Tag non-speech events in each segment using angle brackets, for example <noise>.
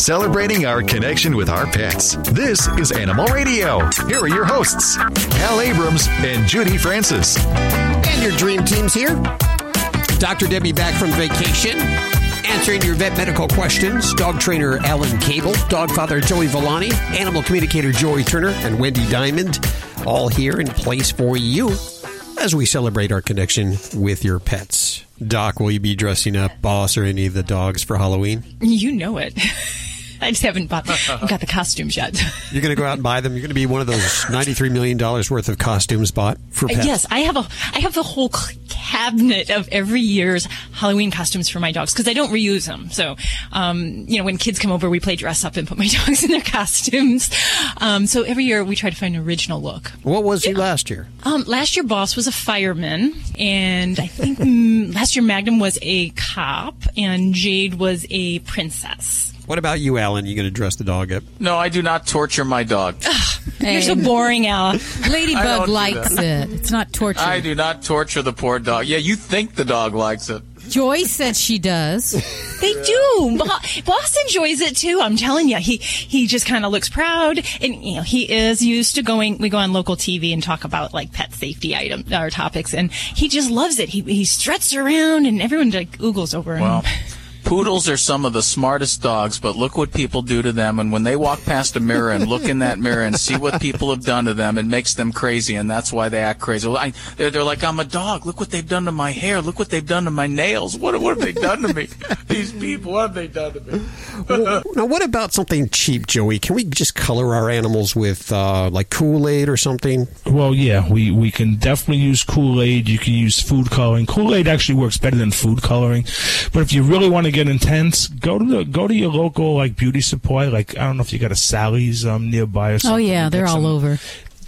celebrating our connection with our pets. This is Animal Radio. Here are your hosts, Hal Abrams and Judy Francis. And your dream team's here. Dr. Debbie back from vacation. Answering your vet medical questions, dog trainer Alan Cable, dog father Joey Villani, animal communicator Joy Turner, and Wendy Diamond, all here in place for you as we celebrate our connection with your pets. Doc, will you be dressing up Boss or any of the dogs for Halloween? You know it. <laughs> <laughs> I just haven't bought I've got the costumes yet. <laughs> You're going to go out and buy them. You're going to be one of those 93 million dollars worth of costumes bought for pets. Yes, I have a I have a whole cabinet of every year's Halloween costumes for my dogs because I don't reuse them. So, um, you know, when kids come over, we play dress up and put my <laughs> dogs in their costumes. Um, so every year we try to find an original look. What was he last year? Um, last year, Boss was a fireman, and I think mm, last year Magnum was a cop, and Jade was a princess. What about you, Alan? You going to dress the dog up? No, I do not torture my dog. You're so boring, Alan. Ladybug <laughs> likes it. It's not torture. I do not torture the poor dog. Yeah, you think the dog likes it. Joy said she does. They do. <laughs> Boss enjoys it too. I'm telling you, he he just kind of looks proud, and you know he is used to going. We go on local TV and talk about like pet safety item or topics, and he just loves it. He he struts around, and everyone like oogles over him. Well, <laughs> Poodles are some of the smartest dogs, but look what people do to them. And when they walk past a mirror and look in that mirror and see what people have done to them, it makes them crazy, and that's why they act crazy. I, they're, they're like, I'm a dog. Look what they've done to my hair. Look what they've done to my nails. What, what have they done to me? <laughs> These people, what have they done to me? well, now, what about something cheap, Joey? Can we just color our animals with uh, like Kool Aid or something? Well, yeah, we, we can definitely use Kool Aid. You can use food coloring. Kool Aid actually works better than food coloring, but if you really want to get intense, go to the go to your local like beauty supply. Like I don't know if you got a Sally's um, nearby or something. Oh yeah, they're all some, over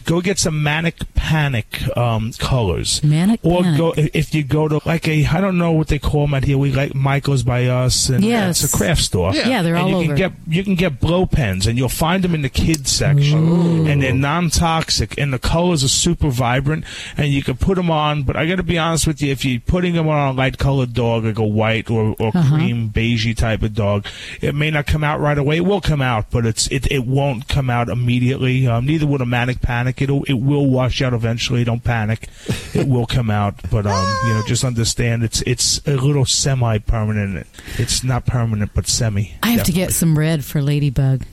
go get some manic panic um, colors. Manic or panic. go if you go to like a I don't know what they call them out here. We like Michaels by us, and yes. it's a craft store. Yeah, yeah they're and all you over. Can get, you can get blow pens, and you'll find them in the kids section, Ooh. and they're non-toxic, and the colors are super vibrant, and you can put them on. But I got to be honest with you, if you're putting them on a light-colored dog, like a white or, or Uh-huh. cream beigey type of dog, it may not come out right away. It will come out, but it's it, it won't come out immediately. Um, neither would a manic panic. It'll it will wash out eventually. Don't panic. It will come out, but um, you know, just understand it's it's a little semi-permanent. It's not permanent, but semi. I have to get some red for Ladybug.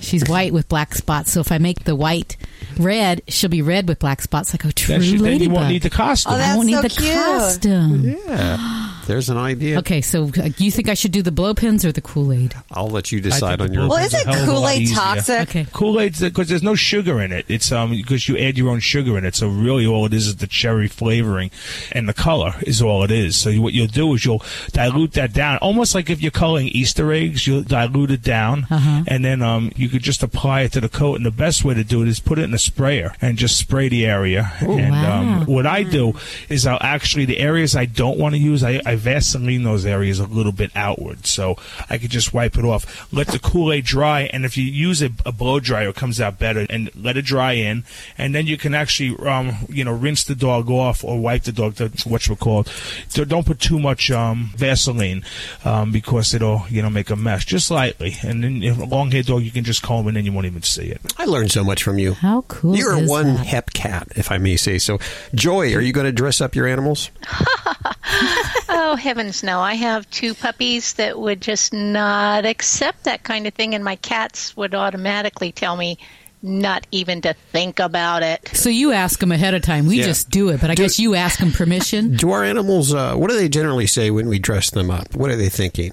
She's white with black spots, so if I make the white red, she'll be red with black spots, like a true Then, she, then ladybug. you won't need the costume. Oh, I that's won't need so the cute. costume. Yeah, there's an idea. Okay, so uh, you think I should do the blow pins or the Kool Aid? I'll let you decide on your. blue Well, pins isn't are a hell of a lot Kool-Aid toxic? Okay. Kool Aid's because there's no sugar in it. It's um because you add your own sugar in it. So really, all it is is the cherry flavoring, and the color is all it is. So what you'll do is you'll dilute that down, almost like if you're coloring Easter eggs. You'll dilute it down, Uh-huh. and then um you could just apply it to the coat. And the best way to do it is put it in a sprayer and just spray the area. and wow. um, what I do is I'll actually the areas I don't want to use, I, I Vaseline those areas a little bit outward, so I could just wipe it off. Let the Kool Aid dry, and if you use a, a blow dryer, it comes out better. And let it dry in, and then you can actually, um, you know, rinse the dog off or wipe the dog. That's what you call. So don't put too much um, Vaseline um, because it'll, you know, make a mess. Just lightly, and then if a long haired dog, you can just comb it, and you won't even see it. I learned so much from you. How cool You're is one that? hep cat, if I may say so. Joy, are you going to dress up your animals? <laughs> Oh, heavens no. I have two puppies that would just not accept that kind of thing, and my cats would automatically tell me not even to think about it. So you ask them ahead of time. We Yeah. just do it, but I guess you ask them permission. <laughs> Do our animals? Uh, what do they generally say when we dress them up? What are they thinking?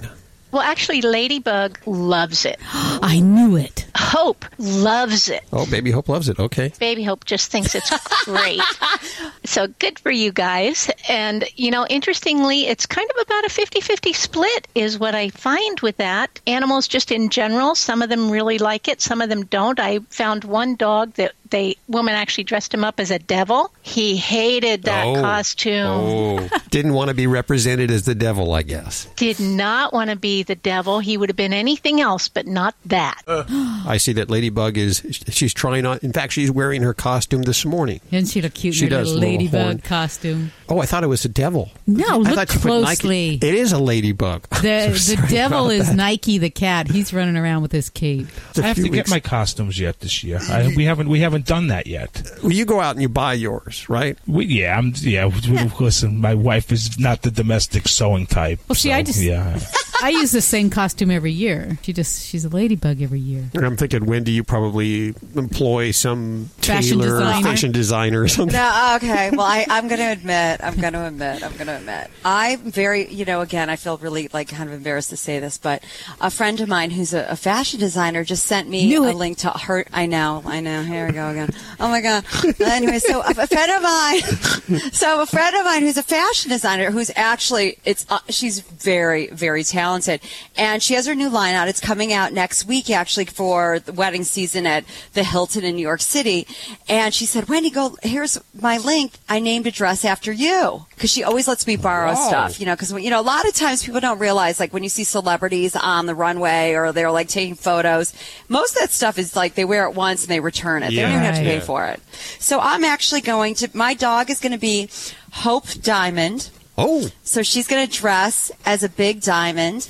Well, actually, Ladybug loves it. <gasps> I knew it. Hope loves it. Oh, baby Hope loves it. Okay. Baby Hope just thinks it's great. <laughs> so good for you guys. And, you know, interestingly, it's kind of about a 50 50 split, is what I find with that. Animals, just in general, some of them really like it, some of them don't. I found one dog that they woman actually dressed him up as a devil. He hated that Oh. costume. Oh, <laughs> didn't want to be represented as the devil, I guess. Did not want to be the devil. He would have been anything else, but not that. Uh. <gasps> I see that Ladybug is, she's trying on, in fact, she's wearing her costume this morning. Isn't she look cute She in does, little little ladybug costume? Oh, I thought it was a devil. No, I look thought you put Nike- closely. It is a ladybug. The <laughs> the devil is Nike the cat. He's running around with his cape. I have few to get my costumes yet this year. I, we haven't we haven't done that yet. Well, you go out and you buy yours, right? We, yeah, I'm yeah. Listen, my wife is not the domestic sewing type. Well, see, so, I just- yeah. I use the same costume every year. She just she's a ladybug every year. And I'm thinking, Wendy, you probably employ some Fashion tailor, or designer. fashion designer, or something. No, okay. Well, I, I'm going to admit, I'm going to admit, I'm going to admit. I'm very, you know, again, I feel really like kind of embarrassed to say this, but a friend of mine who's a, a fashion designer just sent me Knew a it. link to her. I know, I know. Here we go again. Oh my God. anyway, so a, a friend of mine, <laughs> so a friend of mine who's a fashion designer who's actually, it's, uh, she's very, very talented. And she has her new line out. It's coming out next week, actually, for the wedding season at the Hilton in New York City. And she said, Wendy, go, here's my link. I named a dress after you. Cause she always lets me borrow Wow. stuff, you know, cause, you know, a lot of times people don't realize, like, when you see celebrities on the runway or they're like taking photos, most of that stuff is like they wear it once and they return it. They don't even have to pay Right. for it. So I'm actually going to, my dog is going to be Hope Diamond. Oh, So she's going to dress as a big diamond,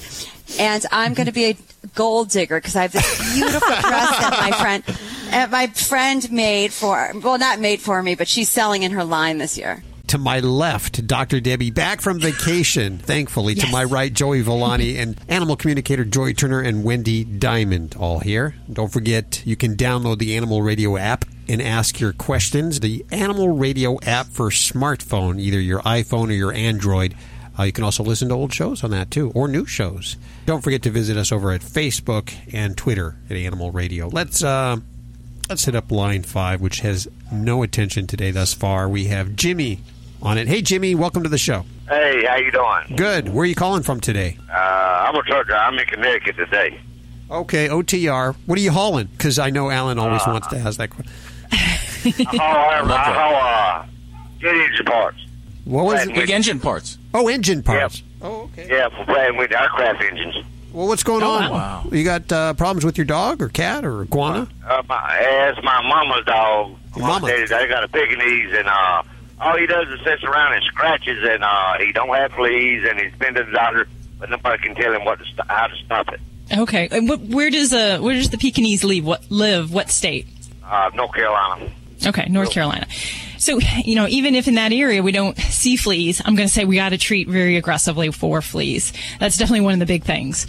and I'm going to be a gold digger because I have this beautiful <laughs> dress that my friend, that my friend made for. Well, not made for me, but she's selling in her line this year. To my left, Dr. Debbie, back from vacation, thankfully. To my right, Joey Villani <laughs> and animal communicator Joy Turner and Wendy Diamond, all here. Don't forget, you can download the Animal Radio app and ask your questions. The Animal Radio app for smartphone, either your iPhone or your Android. Uh, you can also listen to old shows on that too, or new shows. Don't forget to visit us over at Facebook and Twitter at Animal Radio. Let's uh, let's hit up line five, which has no attention today thus far. We have Jimmy on it. Hey, Jimmy, welcome to the show. Hey, how you doing? Good. Where are you calling from today? Uh, I'm a trucker. I'm in Connecticut today. Okay, OTR. What are you hauling? Because I know Alan always wants to ask that question. I haul, I haul uh, jet engine parts. What was Right. it? Big engine parts. Oh, engine parts. Yep. Oh, okay. Yeah, for playing with aircraft engines. Well, what's going Oh, on? wow. You got uh, problems with your dog or cat or iguana? Uh, my, it's my mama's dog. Your mama? They, they got a Pekingese, and uh, all he does is sits around and scratches, and uh, he don't have fleas, and he's been to the doctor, but nobody can tell him what to st- how to stop it. Okay, and wh- where does uh where does the Pekingese leave? What live? What state? Uh, North Carolina. Okay, North Carolina. So, you know, even if in that area we don't see fleas, I'm going to say we got to treat very aggressively for fleas. That's definitely one of the big things.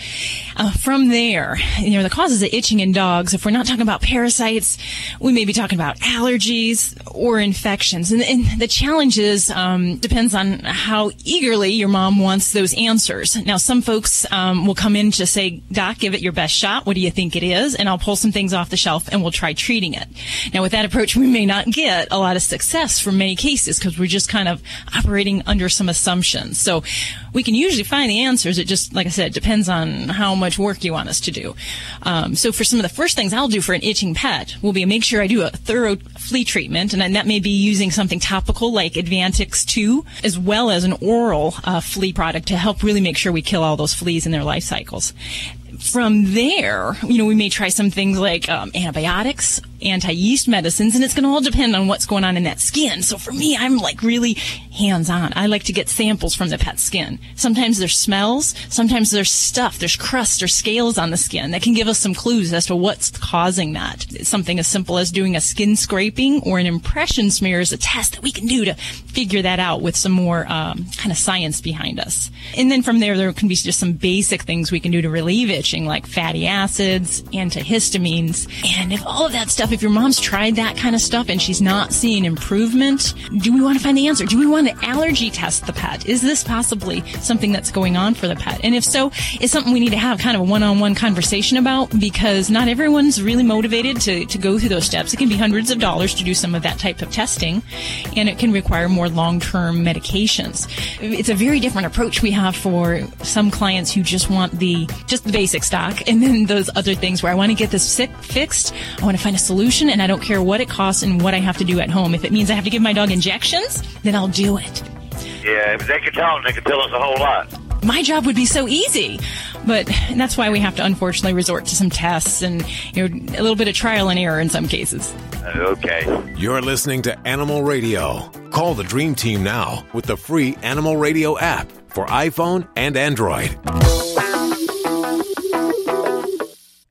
Uh, from there, you know, the causes of itching in dogs, if we're not talking about parasites, we may be talking about allergies or infections. And, and the challenge is, um, depends on how eagerly your mom wants those answers. Now, some folks um, will come in to say, Doc, give it your best shot. What do you think it is? And I'll pull some things off the shelf and we'll try treating it. Now, with that approach, we may not get a lot of success for many cases because we're just kind of operating under some assumptions. So we can usually find the answers. It just, like I said, depends on how much work you want us to do. Um, so for some of the first things I'll do for an itching pet will be make sure I do a thorough flea treatment, and that may be using something topical like Advantix 2, as well as an oral uh, flea product to help really make sure we kill all those fleas in their life cycles from there, you know, we may try some things like um, antibiotics, anti-yeast medicines, and it's going to all depend on what's going on in that skin. So for me, I'm like really hands-on. I like to get samples from the pet's skin. Sometimes there's smells, sometimes there's stuff, there's crust or scales on the skin that can give us some clues as to what's causing that. Something as simple as doing a skin scraping or an impression smear is a test that we can do to figure that out with some more um, kind of science behind us. And then from there, there can be just some basic things we can do to relieve itching, like fatty acids, antihistamines. And if all of that stuff, if your mom's tried that kind of stuff and she's not seeing improvement, do we want to find the answer? Do we want to allergy test the pet? Is this possibly something that's going on for the pet? And if so, it's something we need to have kind of a one-on-one conversation about because not everyone's really motivated to, to go through those steps. It can be hundreds of dollars to do some of that type of testing and it can require more long-term medications. It's a very different approach we have for some clients who just want the, just the basic stock and then those other things where I want to get this sick fixed. I want to find a solution solution, and I don't care what it costs and what I have to do at home. If it means I have to give my dog injections, then I'll do it. Yeah, if they could tell us, they could tell us a whole lot. My job would be so easy, but that's why we have to unfortunately resort to some tests and you know a little bit of trial and error in some cases. Okay. You're listening to Animal Radio. Call the Dream Team now with the free Animal Radio app for iPhone and Android.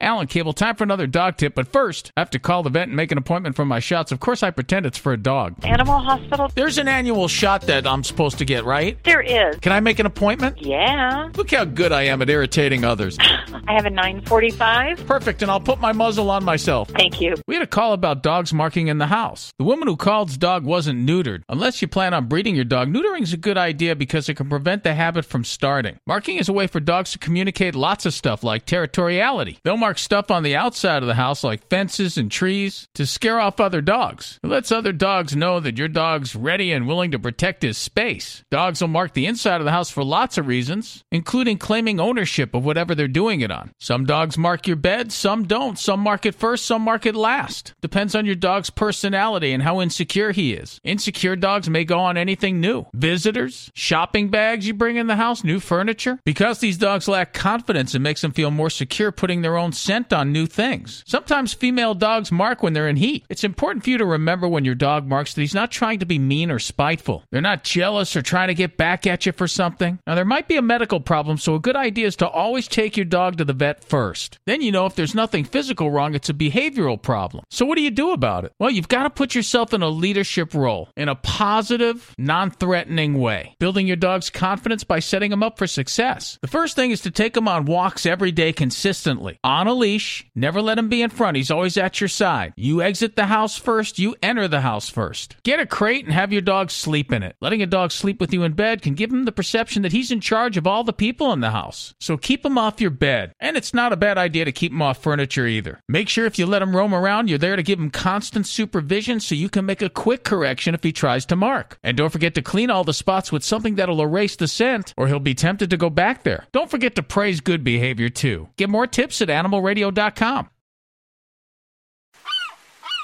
Alan Cable, time for another dog tip. But first, I have to call the vet and make an appointment for my shots. Of course, I pretend it's for a dog. Animal hospital? There's an annual shot that I'm supposed to get, right? There is. Can I make an appointment? Yeah. Look how good I am at irritating others. <laughs> I have a 945. Perfect, and I'll put my muzzle on myself. Thank you. We had a call about dogs marking in the house. The woman who called's dog wasn't neutered. Unless you plan on breeding your dog, neutering is a good idea because it can prevent the habit from starting. Marking is a way for dogs to communicate lots of stuff like territoriality. They'll mark stuff on the outside of the house like fences and trees to scare off other dogs. It lets other dogs know that your dog's ready and willing to protect his space. Dogs will mark the inside of the house for lots of reasons, including claiming ownership of whatever they're doing it on. Some dogs mark your bed, some don't. Some mark it first, some mark it last. Depends on your dog's personality and how insecure he is. Insecure dogs may go on anything new. Visitors, shopping bags you bring in the house, new furniture. Because these dogs lack confidence, it makes them feel more secure putting their own scent on new things. Sometimes female dogs mark when they're in heat. It's important for you to remember when your dog marks that he's not trying to be mean or spiteful. They're not jealous or trying to get back at you for something. Now, there might be a medical problem, so a good idea is to always take your dog to the vet first. Then you know if there's nothing physical wrong, it's a behavioral problem. So, what do you do about it? Well, you've got to put yourself in a leadership role in a positive, non threatening way, building your dog's confidence by setting him up for success. The first thing is to take him on walks every day consistently, on a leash. Never let him be in front. He's always at your side. You exit the house first, you enter the house first. Get a crate and have your dog sleep in it. Letting a dog sleep with you in bed can give him the perception that he's in charge of all the people in the house. So keep him off your bed. And it's not a bad idea to keep him off furniture either. Make sure if you let him roam around, you're there to give him constant supervision so you can make a quick correction if he tries to mark. And don't forget to clean all the spots with something that'll erase the scent, or he'll be tempted to go back there. Don't forget to praise good behavior too. Get more tips at animalradio.com.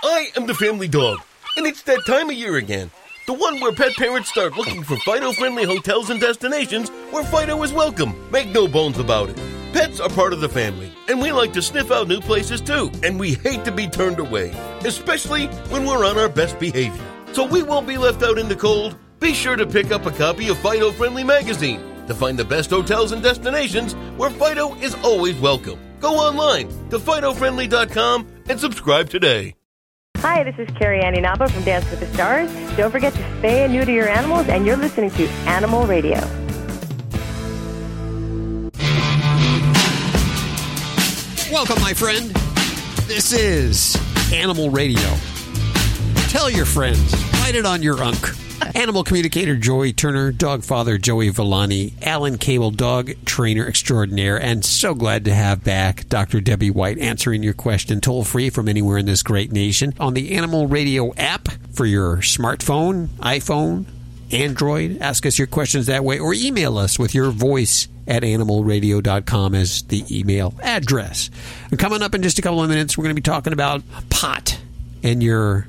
I am the family dog, and it's that time of year again. The one where pet parents start looking for Fido friendly hotels and destinations where Fido is welcome. Make no bones about it. Pets are part of the family, and we like to sniff out new places too, and we hate to be turned away, especially when we're on our best behavior. So we won't be left out in the cold. Be sure to pick up a copy of Fido Friendly Magazine to find the best hotels and destinations where Fido is always welcome. Go online to FidoFriendly.com and subscribe today. Hi, this is Carrie Ann Inaba from Dance with the Stars. Don't forget to spay and neuter your animals, and you're listening to Animal Radio. Welcome, my friend. This is Animal Radio. Tell your friends, write it on your unk. <laughs> Animal communicator Joy Turner, dog father Joey Villani, Alan Cable, dog trainer extraordinaire, and so glad to have back Dr. Debbie White answering your question toll free from anywhere in this great nation on the Animal Radio app for your smartphone, iPhone, Android. Ask us your questions that way or email us with your voice at animalradio.com as the email address. And coming up in just a couple of minutes, we're going to be talking about pot and your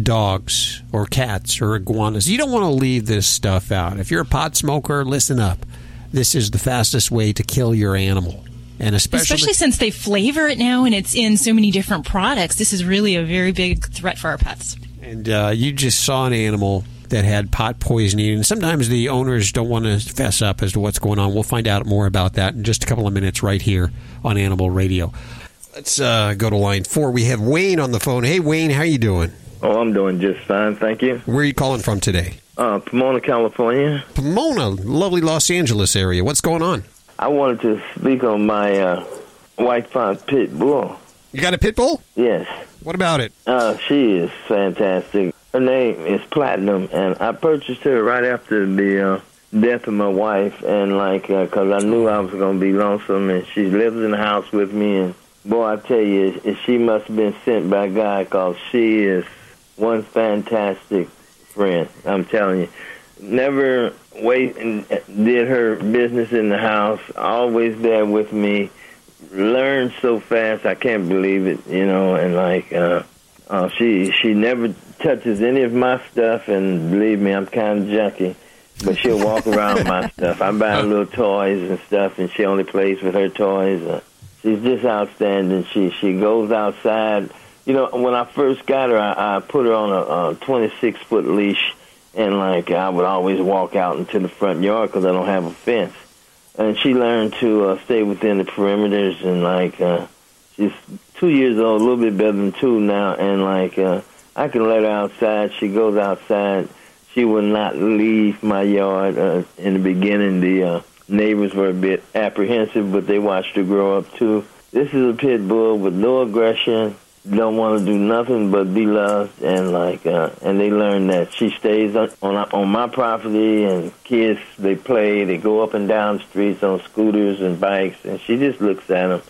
dogs or cats or iguanas. You don't want to leave this stuff out. If you're a pot smoker, listen up. This is the fastest way to kill your animal. And especially, Especially since they flavor it now and it's in so many different products, this is really a very big threat for our pets. and uh, you just saw an animal that had pot poisoning, and sometimes the owners don't want to fess up as to what's going on. We'll find out more about that in just a couple of minutes right here on Animal Radio. Let's uh, go to line four. We have Wayne on the phone. Hey, Wayne, how you doing? Oh, I'm doing just fine, thank you. Where are you calling from today? Uh, Pomona, California. Pomona, lovely Los Angeles area. What's going on? I wanted to speak on my uh, white fox pit bull. You got a pit bull? Yes. What about it? Uh, she is fantastic. Her name is Platinum, and I purchased her right after the uh, death of my wife, and like, because I knew I was going to be lonesome, and she lives in the house with me, and boy, I tell you, she must have been sent by God, because she is one fantastic friend. I'm telling you, never wait and did her business in the house. Always there with me. Learned so fast, I can't believe it. You know, and like uh, Uh, she she never touches any of my stuff, and believe me, I'm kind of junky. But she'll walk <laughs> around my stuff. I buy her little toys and stuff, and she only plays with her toys. Uh, she's just outstanding. She she goes outside. You know, when I first got her, I, I put her on a, a 26 foot leash, and like I would always walk out into the front yard because I don't have a fence. And she learned to uh, stay within the perimeters, and like uh, she's two years old, a little bit better than two now, and like uh, I can let her outside. She goes outside. She will not leave my yard. Uh, in the beginning, the uh, neighbors were a bit apprehensive, but they watched her grow up too. This is a pit bull with no aggression. Don't want to do nothing but be loved, and like, uh, and they learn that she stays on on, my property, and kids they play, they go up and down streets on scooters and bikes, and she just looks at them,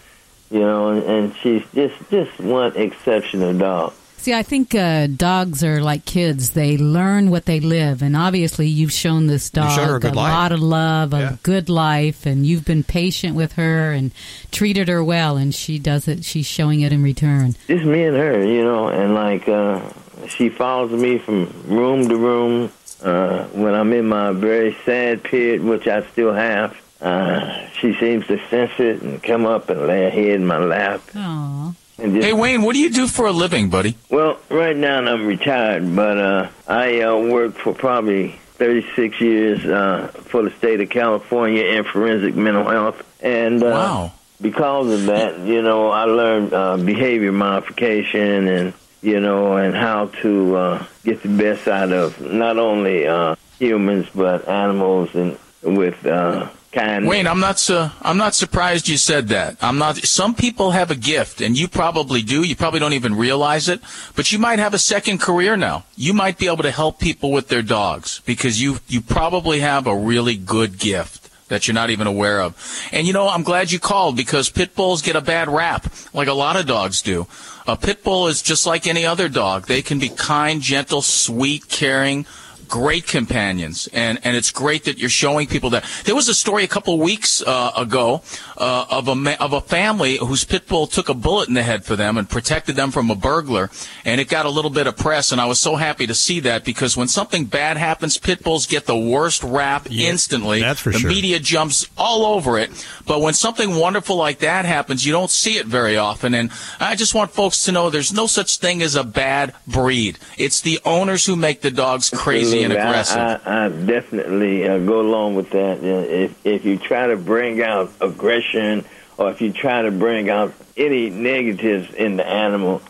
you know, and, and she's just just one exceptional dog. See, I think uh, dogs are like kids. They learn what they live. And obviously, you've shown this dog shown her a good life. lot of love, Yeah. a good life, and you've been patient with her and treated her well. And she does it, she's showing it in return. just me and her, you know, and like uh she follows me from room to room. Uh when I'm in my very sad period, which I still have, uh she seems to sense it and come up and lay her head in my lap. Aww. Just, Hey, Wayne, what do you do for a living, buddy? well, right now I'm retired, but uh I uh worked for probably 36 years uh for the state of California in forensic mental health and uh Wow. because of that, you know, I learned uh, behavior modification and you know, and how to uh, get the best out of not only uh, humans but animals and with uh, kindness. Wayne, I'm not su- I'm not surprised you said that. I'm not. Some people have a gift, and you probably do. You probably don't even realize it, but you might have a second career now. You might be able to help people with their dogs because you you probably have a really good gift that you're not even aware of. And you know, I'm glad you called because pit bulls get a bad rap, like a lot of dogs do. A pit bull is just like any other dog. They can be kind, gentle, sweet, caring, great companions, and and it's great that you're showing people that. There was a story a couple weeks uh, ago uh, of a ma- of a family whose pit bull took a bullet in the head for them and protected them from a burglar, and it got a little bit of press, and I was so happy to see that because when something bad happens, pit bulls get the worst rap instantly. that's for the sure. media jumps all over it, but when something wonderful like that happens, you don't see it very often, and I just want folks to know there's no such thing as a bad breed. It's the owners who make the dogs crazy and Absolutely. I- aggressive. I, I definitely uh, go along with that. Uh, If if you try to bring out aggression or if you try to bring out any negatives in the animal,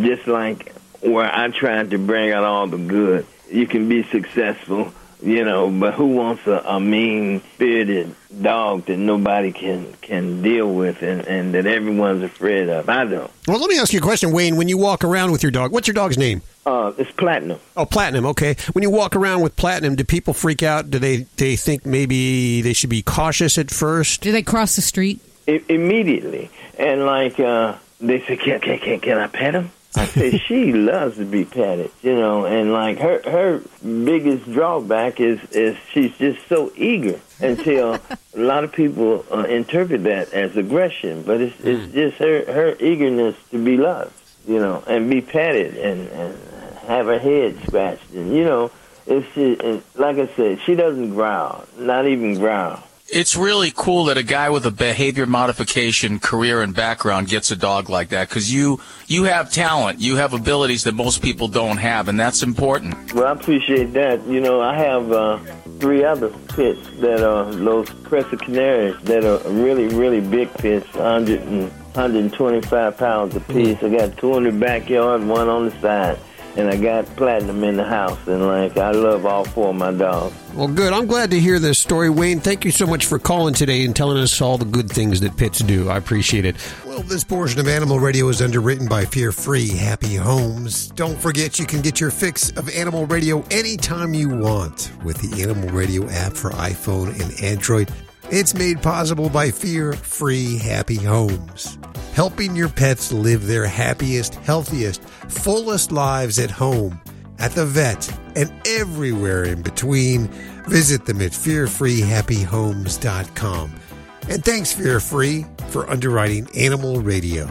just like where I tried to bring out all the good, you can be successful. You know, but who wants a, a mean spirited dog that nobody can can deal with and, and that everyone's afraid of? I don't. Well, let me ask you a question, Wayne. When you walk around with your dog, what's your dog's name? Uh, it's platinum. Oh, Platinum. Okay. When you walk around with Platinum, do people freak out? Do they they think maybe they should be cautious at first? Do they cross the street? I- immediately. And like uh they say, can, can, can, can I pet him? I said <laughs> she loves to be petted, you know, and like her her biggest drawback is is she's just so eager until <laughs> a lot of people uh, interpret that as aggression, but it's it's just her her eagerness to be loved, you know, and be petted and and have her head scratched, and you know, it's just, and like I said, she doesn't growl, not even growl. It's really cool that a guy with a behavior modification career and background gets a dog like that because you you have talent, you have abilities that most people don't have, and that's important. Well, I appreciate that. You know, I have uh, three other pits that are those Crescent Canaries that are really, really big pits, 100 and 125 pounds apiece. I got two in the backyard, one on the side, and I got Platinum in the house. And like, I love all four of my dogs. Well, good. I'm glad to hear this story, Wayne. Thank you so much for calling today and telling us all the good things that pits do. I appreciate it. Well, this portion of Animal Radio is underwritten by Fear Free Happy Homes. Don't forget you can get your fix of Animal Radio anytime you want with the Animal Radio app for iPhone and Android. It's made possible by Fear Free Happy Homes, helping your pets live their happiest, healthiest, fullest lives at home, at the vet, and everywhere in between. Visit them at fearfreehappyhomes.com. And thanks, Fear Free, for underwriting Animal Radio.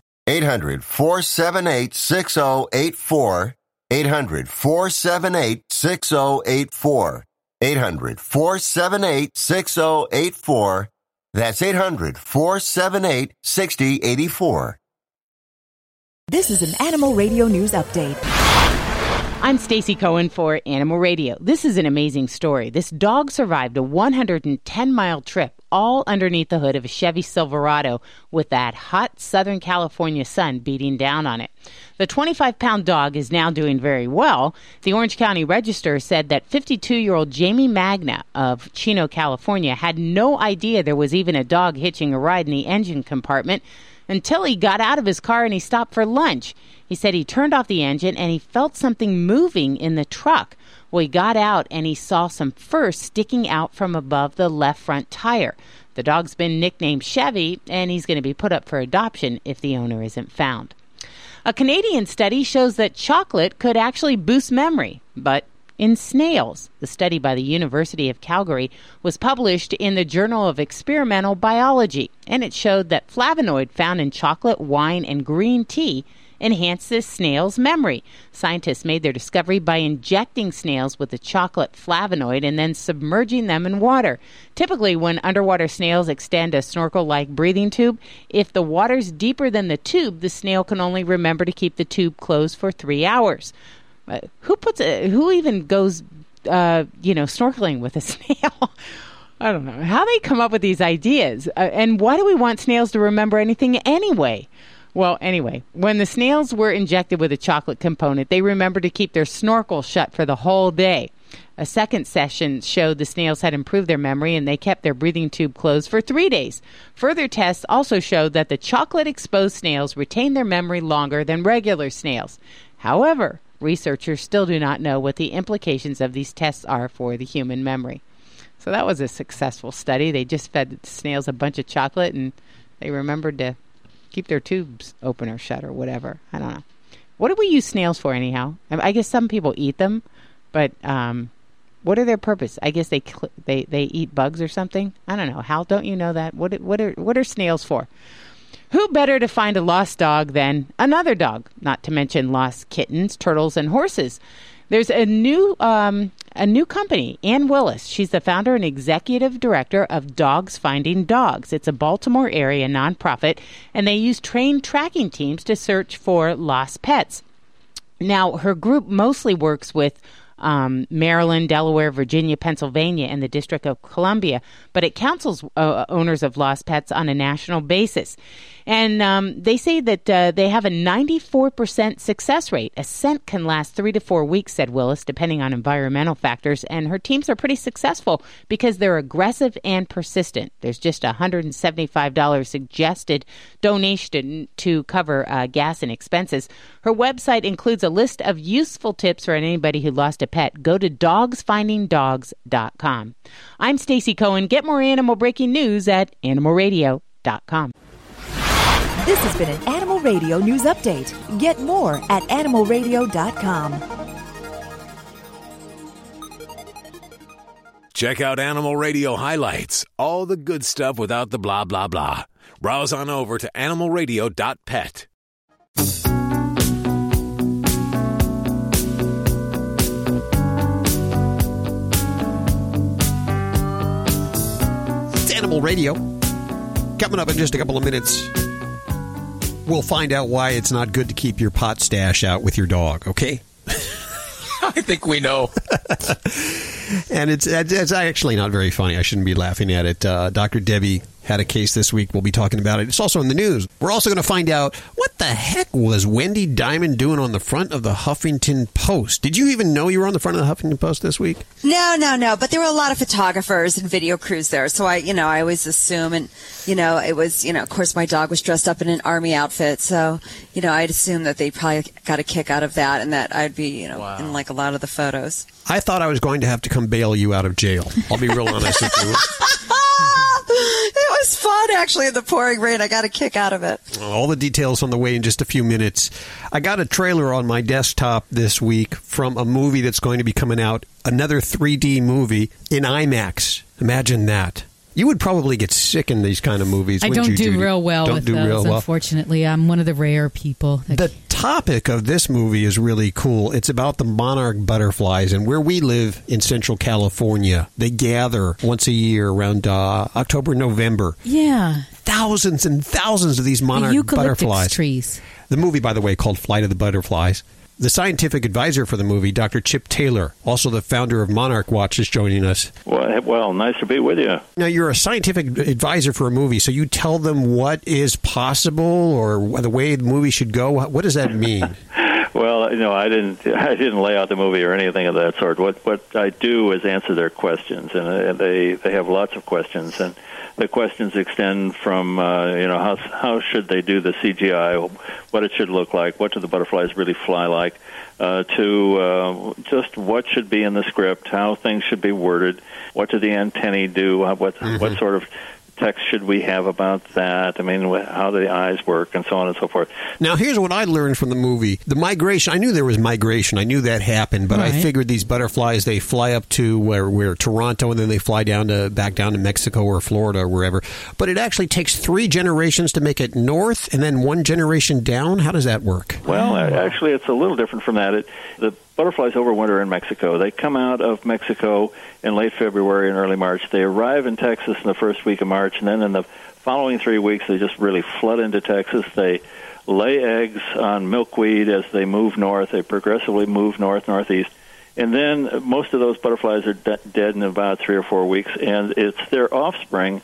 800 478 6084. 800 478 6084. 800 478 6084. That's 800 478 6084. This is an Animal Radio News Update. I'm Stacy Cohen for Animal Radio. This is an amazing story. This dog survived a 110 mile trip all underneath the hood of a Chevy Silverado with that hot Southern California sun beating down on it. The 25 pound dog is now doing very well. The Orange County Register said that 52 year old Jamie Magna of Chino, California had no idea there was even a dog hitching a ride in the engine compartment until he got out of his car and he stopped for lunch. He said he turned off the engine and he felt something moving in the truck. Well, he got out and he saw some fur sticking out from above the left front tire. The dog's been nicknamed Chevy and he's going to be put up for adoption if the owner isn't found. A Canadian study shows that chocolate could actually boost memory, but in snails. The study by the University of Calgary was published in the Journal of Experimental Biology, and it showed that flavonoid found in chocolate, wine, and green tea enhances snails' memory. Scientists made their discovery by injecting snails with a chocolate flavonoid and then submerging them in water. Typically, when underwater snails extend a snorkel like breathing tube, if the water's deeper than the tube, the snail can only remember to keep the tube closed for three hours. Uh, who puts a, who even goes uh, you know snorkeling with a <laughs> snail? I don't know how they come up with these ideas, uh, and why do we want snails to remember anything anyway? Well, anyway, when the snails were injected with a chocolate component, they remembered to keep their snorkel shut for the whole day. A second session showed the snails had improved their memory and they kept their breathing tube closed for three days. Further tests also showed that the chocolate exposed snails retained their memory longer than regular snails. However, researchers still do not know what the implications of these tests are for the human memory. So that was a successful study. They just fed the snails a bunch of chocolate and they remembered to keep their tubes open or shut or whatever. I don't know. What do we use snails for anyhow? I guess some people eat them, but um, what are their purpose? I guess they cl- they they eat bugs or something. I don't know. Hal, don't you know that? What what are what are snails for? Who better to find a lost dog than another dog? Not to mention lost kittens, turtles, and horses. There's a new um, a new company, Ann Willis. She's the founder and executive director of Dogs Finding Dogs. It's a Baltimore area nonprofit, and they use trained tracking teams to search for lost pets. Now, her group mostly works with um, Maryland, Delaware, Virginia, Pennsylvania, and the District of Columbia, but it counsels uh, owners of lost pets on a national basis. And um, they say that uh, they have a 94% success rate. A scent can last three to four weeks, said Willis, depending on environmental factors. And her teams are pretty successful because they're aggressive and persistent. There's just a $175 suggested donation to cover uh, gas and expenses. Her website includes a list of useful tips for anybody who lost a pet. Go to dogsfindingdogs.com. I'm Stacy Cohen. Get more animal breaking news at animalradio.com. This has been an Animal Radio News Update. Get more at animalradio.com. Check out Animal Radio highlights, all the good stuff without the blah, blah, blah. Browse on over to animalradio.pet. It's Animal Radio. Coming up in just a couple of minutes, we'll find out why it's not good to keep your pot stash out with your dog, okay? <laughs> I think we know. <laughs> and it's it's actually not very funny. I shouldn't be laughing at it. Uh, Dr. Debbie had a case this week. We'll be talking about it. It's also in the news. We're also going to find out what the heck was Wendy Diamond doing on the front of the Huffington Post. Did you even know you were on the front of the Huffington Post this week? No, no, no. But there were a lot of photographers and video crews there, so I, you know, I always assume, and you know, it was, you know, of course, my dog was dressed up in an army outfit, so you know, I'd assume that they probably got a kick out of that, and that I'd be, you know, in like a lot of the photos. I thought I was going to have to come bail you out of jail. I'll be real honest with you. <laughs> fun actually in the pouring rain. I got a kick out of it. All the details on the way in just a few minutes. I got a trailer on my desktop this week from a movie that's going to be coming out, another 3D movie in IMAX. Imagine that. You would probably get sick in these kind of movies. I don't you, do Judy? real well Don't with do those. real well. Unfortunately, I'm one of the rare people. That The topic of this movie is really cool. It's about the monarch butterflies, and where we live in Central California, they gather once a year around uh, October, November. yeah, Thousands and thousands of these monarch the butterflies. trees. The movie, by the way, called Flight of the Butterflies. The scientific advisor for the movie, Dr. Chip Taylor, also the founder of Monarch Watch, is joining us. Well, well, nice to be with you. Now, you're a scientific advisor for a movie, so you tell them what is possible or the way the movie should go. What does that mean? <laughs> Well, you know, I didn't, I didn't lay out the movie or anything of that sort. What, what I do is answer their questions, and uh, they, they have lots of questions, and the questions extend from, uh, you know, how, how should they do the CGI, what it should look like, what do the butterflies really fly like, uh, to uh, just what should be in the script, how things should be worded, what do the antennae do, what, what sort of text should we have about that? I mean, how do the eyes work, and so on and so forth. Now, here's what I learned from the movie: the migration. I knew there was migration. I knew that happened, but I figured these butterflies they fly up to where, where Toronto, and then they fly down to back down to Mexico or Florida or wherever. But it actually takes three generations to make it north, and then one generation down. How does that work? Well, uh, actually, it's a little different from that. It, the butterflies overwinter in Mexico. They come out of Mexico in late February and early March. They arrive in Texas in the first week of March, and then in the following three weeks, they just really flood into Texas. They lay eggs on milkweed as they move north. They progressively move north, northeast. And then most of those butterflies are de- dead in about three or four weeks, and it's their offspring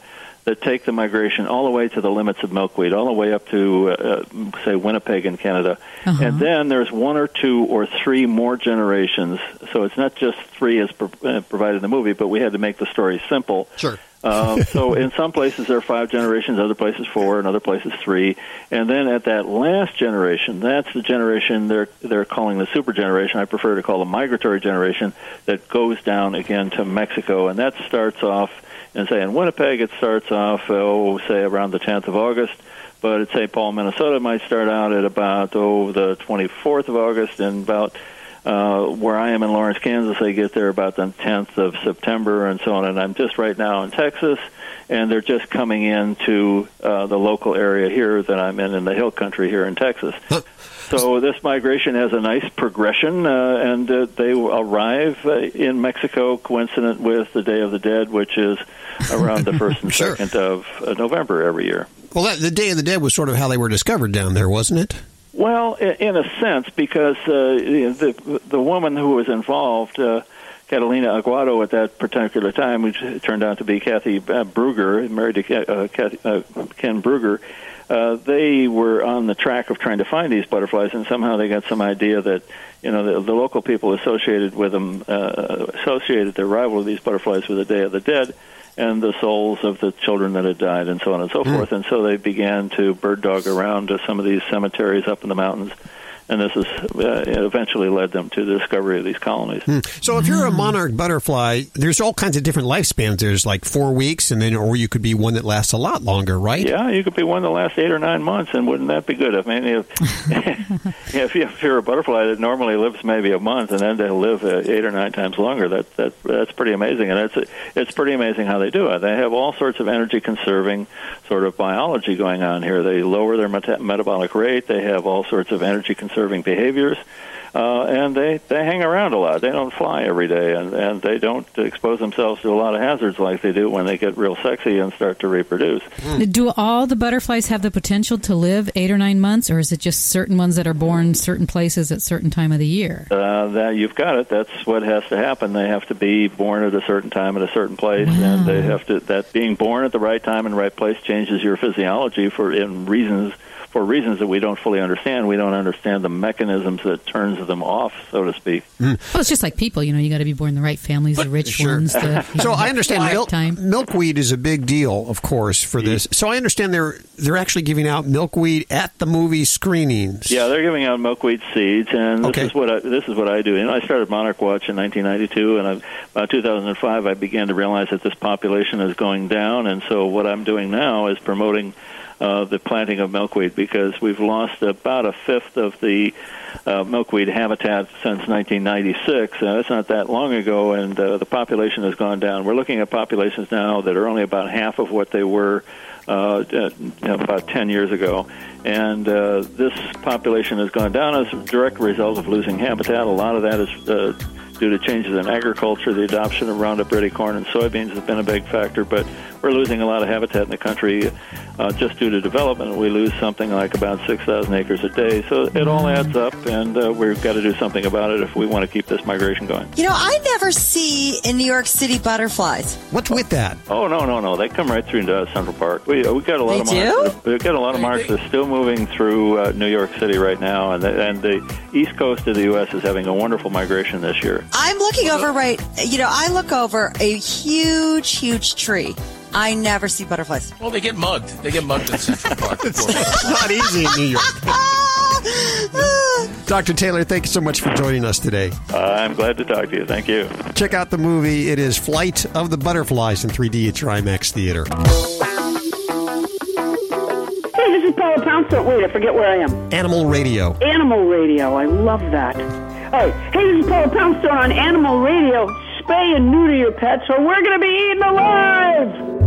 that take the migration all the way to the limits of milkweed, all the way up to, uh, say, Winnipeg in Canada. And then there's one or two or three more generations. So it's not just three as pro- uh, provided in the movie, but we had to make the story simple. Sure. Um, <laughs> so in some places there are five generations, other places four, and other places three. And then at that last generation, that's the generation they're they're calling the super generation. I prefer to call the migratory generation that goes down again to Mexico, and that starts off. And say in Winnipeg, it starts off, oh, say around the 10th of August. But at St. Paul, Minnesota, it might start out at about oh the 24th of August, and about uh, where I am in Lawrence, Kansas, they get there about the 10th of September and so on. And I'm just right now in Texas, and they're just coming into uh, the local area here that I'm in, in the hill country here in Texas. So this migration has a nice progression, uh, and uh, they arrive uh, in Mexico coincident with the Day of the Dead, which is around the first and <laughs> Sure. second of uh, November every year. Well, that, the Day of the Dead was sort of how they were discovered down there, wasn't it? Well, in a sense, because uh, the the woman who was involved, uh, Catalina Aguado, at that particular time, which turned out to be Kathy uh, Brugger, married to uh, Kathy, uh, Ken Brugger, uh, they were on the track of trying to find these butterflies, and somehow they got some idea that you know the, the local people associated with them uh, associated the arrival of these butterflies with the Day of the Dead and the souls of the children that had died, and so on and so hmm. forth. And so they began to bird dog around to some of these cemeteries up in the mountains, and this is uh, eventually led them to the discovery of these colonies. Hmm. So if you're a monarch butterfly, there's all kinds of different lifespans. There's like four weeks, and then or you could be one that lasts a lot longer, right? Yeah, you could be one that lasts eight or nine months, and wouldn't that be good? I mean, if, <laughs> if, you, if you're a butterfly that normally lives maybe a month, and then they live uh, eight or nine times longer, that that that's pretty amazing, and it's it's pretty amazing how they do it. They have all sorts of energy conserving sort of biology going on here. They lower their meta- metabolic rate. They have all sorts of energy conserving behaviors. uh, and they they hang around a lot. They don't fly every day, and and they don't expose themselves to a lot of hazards like they do when they get real sexy and start to reproduce. Do all the butterflies have the potential to live eight or nine months, or is it just certain ones that are born certain places at certain time of the year? Uh, that you've got it. That's what has to happen. They have to be born at a certain time at a certain place, and they have to. That being born at the right time and right place changes your physiology for in reasons for reasons that we don't fully understand. We don't understand the mechanisms that turns them off, so to speak. Hmm. Well, it's just like people. You know, you got to be born in the right families, the rich ones. The, <laughs> so know, I understand right milk, milkweed is a big deal, of course, for this. So I understand they're they're actually giving out milkweed at the movie screenings. Yeah, they're giving out milkweed seeds, and this Okay. is what I, this is what I do. You know, I started Monarch Watch in 1992, and I, about 2005, I began to realize that this population is going down, and so what I'm doing now is promoting uh, the planting of milkweed because we've lost about a fifth of the uh, milkweed habitat since 1996. Uh, it's not that long ago, and uh, the population has gone down. We're looking at populations now that are only about half of what they were uh, uh, about 10 years ago. And uh, this population has gone down as a direct result of losing habitat. A lot of that is uh, due to changes in agriculture. The adoption of Roundup Ready corn and soybeans has been a big factor, but we're losing a lot of habitat in the country uh, just due to development. We lose something like about 6,000 acres a day. So it all adds up, and uh, we've got to do something about it if we want to keep this migration going. You know, I never see in New York City butterflies. What's with that? Oh no no no! They come right through into Central Park. We we got a lot They of do? monarchs. that- We've got a lot of monarchs that are still moving through uh, New York City right now, and the, and the east coast of the U.S. is having a wonderful migration this year. I'm looking over right. You know, I look over a huge, huge tree. I never see butterflies. Well, they get mugged. They get mugged in Central Park. <laughs> it's not easy in New York. <laughs> Dr. Taylor, thank you so much for joining us today. Uh, I'm glad to talk to you. Thank you. Check out the movie. It is Flight of the Butterflies in 3D at your IMAX theater. Hey, this is Paula Poundstone. Wait, I forget where I am. Animal Radio. Animal Radio. I love that. All right. Hey, this is Paula Poundstone on Animal Radio. Spay and neuter your pets, or we're going to be eaten alive.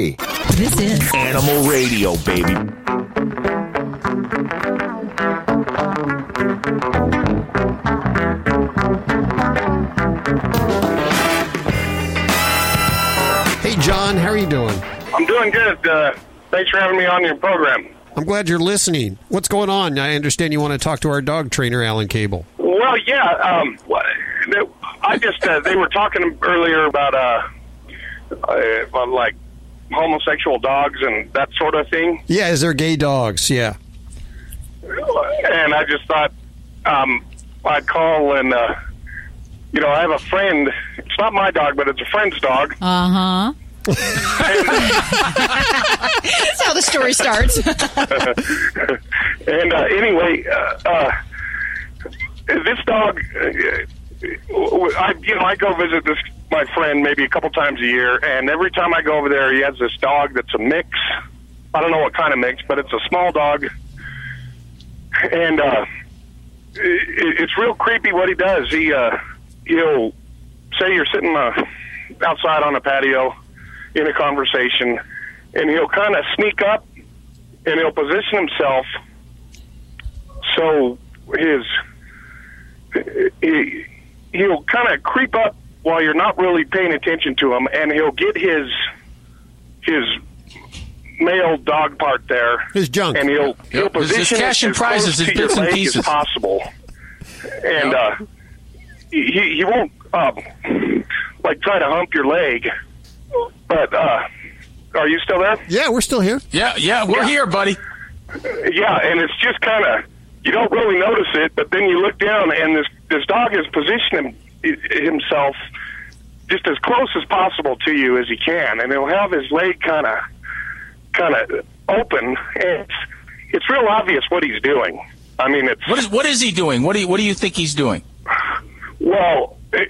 This is Animal Radio, baby. Hey, John, how are you doing? I'm doing good. Uh, thanks for having me on your program. I'm glad you're listening. What's going on? I understand you want to talk to our dog trainer, Alan Cable. Well, yeah. Um, I just uh, they were talking earlier about uh, uh, about, like homosexual dogs and that sort of thing, Yeah, is there gay dogs? Yeah. and I just thought um, I'd call and uh, you know I have a friend. It's not my dog, but it's a friend's dog. Uh huh. <laughs> That's how the story starts. <laughs> and uh, anyway, uh, uh, this dog, uh, I you know I go visit this my friend maybe a couple times a year, and every time I go over there, he has this dog that's a mix. I don't know what kind of mix, but it's a small dog, and uh, it, it's real creepy what he does. He uh, he'll say you're sitting uh, outside on a patio in a conversation, and he'll kind of sneak up and he'll position himself so his he, he'll kind of creep up while you're not really paying attention to him, and he'll get his his male dog part there. His junk. And he'll he'll Yep, his- his position cash it and as prizes, close his to your bits and leg pieces. as possible. And uh, he he won't uh, like try to hump your leg. But uh, are you still there? Yeah, we're still here. Yeah, yeah, we're here, buddy. Yeah, and it's just kind of you don't really notice it, but then you look down and this this dog is positioning himself just as close as possible to you as he can, and he'll have his leg kind of kind of open, and it's, it's real obvious what he's doing. I mean, it's What is what is he doing? What do you what do you think he's doing? well, eh,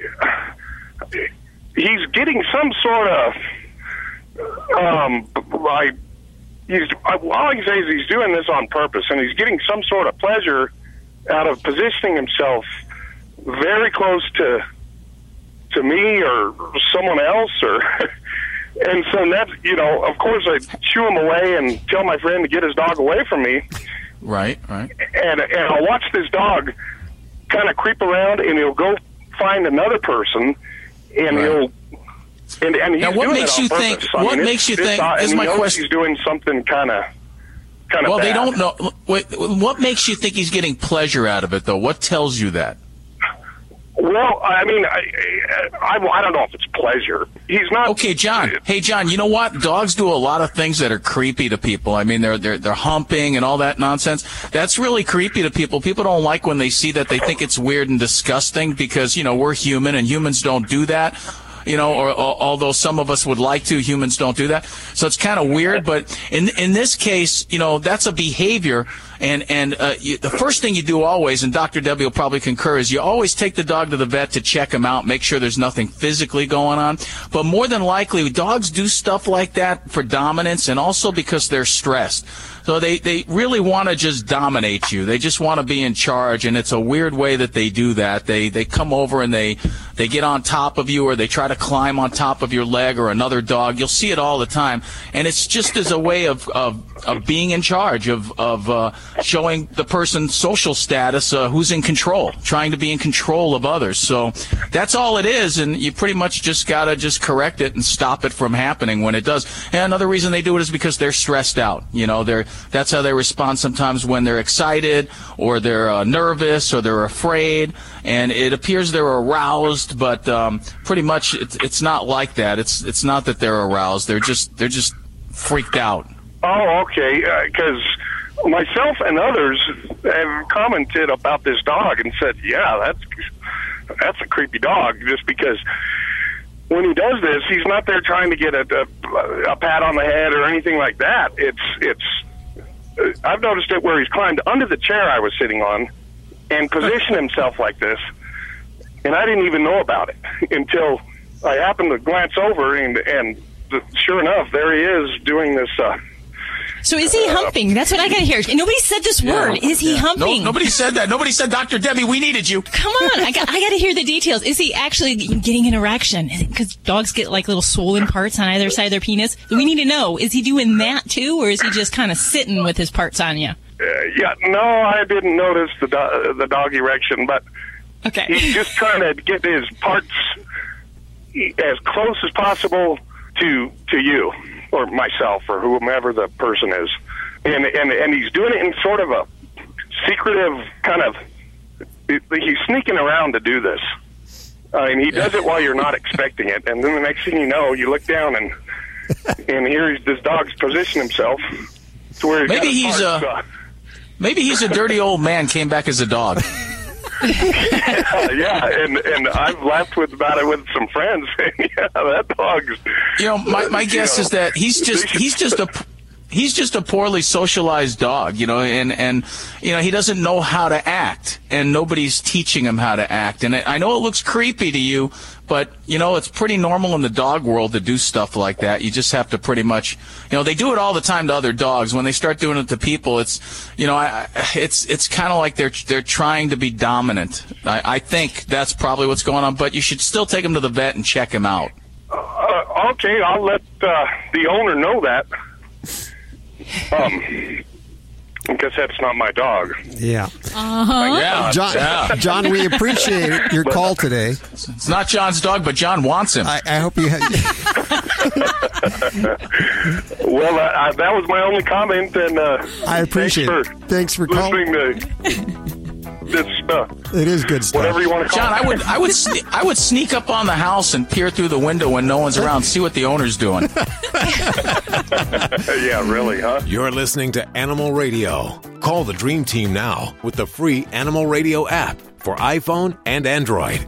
he's getting some sort of um, I he's I, all I can say is he's doing this on purpose, and he's getting some sort of pleasure out of positioning himself very close to to me or someone else, or <laughs> and so that you know, of course, i chew him away and tell my friend to get his dog away from me, Right, right. and and I'll watch this dog kind of creep around, and he'll go find another person, and Right. he'll. And, and he's Now, what doing makes it you purpose. think- I what mean, makes you think- it's, uh, is my question. He's doing something kind of, kind of. Well, they don't know. Wait, what makes you think he's getting pleasure out of it, though? What tells you that? Well, I mean, I, I, I don't know if it's pleasure. He's not. Okay, John. Hey, John. You know what? Dogs do a lot of things that are creepy to people. I mean, they're they're they're humping and all that nonsense. That's really creepy to people. People don't like when they see that. They think it's weird and disgusting because you know we're human and humans don't do that. You know, or, or although some of us would like to, humans don't do that. So it's kind of weird. But in in this case, you know, that's a behavior. And and uh, you, the first thing you do always, and Dr. Debbie will probably concur, is you always take the dog to the vet to check him out, make sure there's nothing physically going on. But more than likely, dogs do stuff like that for dominance and also because they're stressed. So they, they really want to just dominate you. They just want to be in charge, and it's a weird way that they do that. They they come over and they they get on top of you, or they try to climb on top of your leg or another dog. You'll see it all the time, and it's just as a way of of, of being in charge of of uh, showing the person's social status, uh, who's in control, trying to be in control of others. So that's all it is, and you pretty much just gotta just correct it and stop it from happening when it does. And another reason they do it is because they're stressed out. You know, they're that's how they respond sometimes when they're excited or they're uh, nervous or they're afraid, and it appears they're aroused, but um, pretty much it's, it's not like that. It's it's not that they're aroused. They're just they're just freaked out. Oh, okay. Because myself and others have commented about this dog and said, "Yeah, that's that's a creepy dog." Just because when he does this, he's not there trying to get a, a, a pat on the head or anything like that. It's it's. I've noticed it where he's climbed under the chair I was sitting on and positioned himself like this, and I didn't even know about it <laughs> until I happened to glance over and and sure enough, there he is doing this. Uh, So is he humping? That's what I got to hear. Nobody said this word. Is he Yeah. humping? No, nobody said that. Nobody said, Dr. Debbie, we needed you. Come on, I got, I got to hear the details. Is he actually getting an erection? Because dogs get like little swollen parts on either side of their penis. We need to know: is he doing that too, or is he just kind of sitting with his parts on you? Uh, yeah, no, I didn't notice the do- the dog erection, but okay. he's just trying to get his parts as close as possible to to you or myself or whomever the person is, and and and he's doing it in sort of a secretive kind of. He's sneaking around to do this. I mean, he does it while you're not expecting it, and then the next thing you know, you look down and and here this dog's positioned himself to where he's Maybe he's a uh, maybe he's a dirty old man came back as a dog. <laughs> yeah, and and I've laughed with about it with some friends. <laughs> yeah, that dog's. You know, my, my guess know, is that he's just <laughs> he's just a he's just a poorly socialized dog, you know, and and you know he doesn't know how to act, and nobody's teaching him how to act. And I know it looks creepy to you, but you know it's pretty normal in the dog world to do stuff like that. You just have to pretty much, you know, they do it all the time to other dogs. When they start doing it to people, it's you know, I, it's it's kind of like they're they're trying to be dominant. I, I think that's probably what's going on. But you should still take him to the vet and check him out. Uh, okay, I'll let uh, the owner know that. Um, guess that's not my dog. Yeah. Uh-huh. Yeah, John, yeah. John, we appreciate your call today. It's not John's dog, but John wants him. I, I hope you have. <laughs> Well, uh, I, that was my only comment, and uh, I appreciate thanks it. for Thanks for calling. listening to this stuff. It is good stuff. Whatever you want to call John, it. I would, I would, sne- I would sneak up on the house and peer through the window when no one's around, see what the owner's doing. <laughs> <laughs> yeah, really, huh? You're listening to Animal Radio. Call the Dream Team now with the free Animal Radio app for iPhone and Android.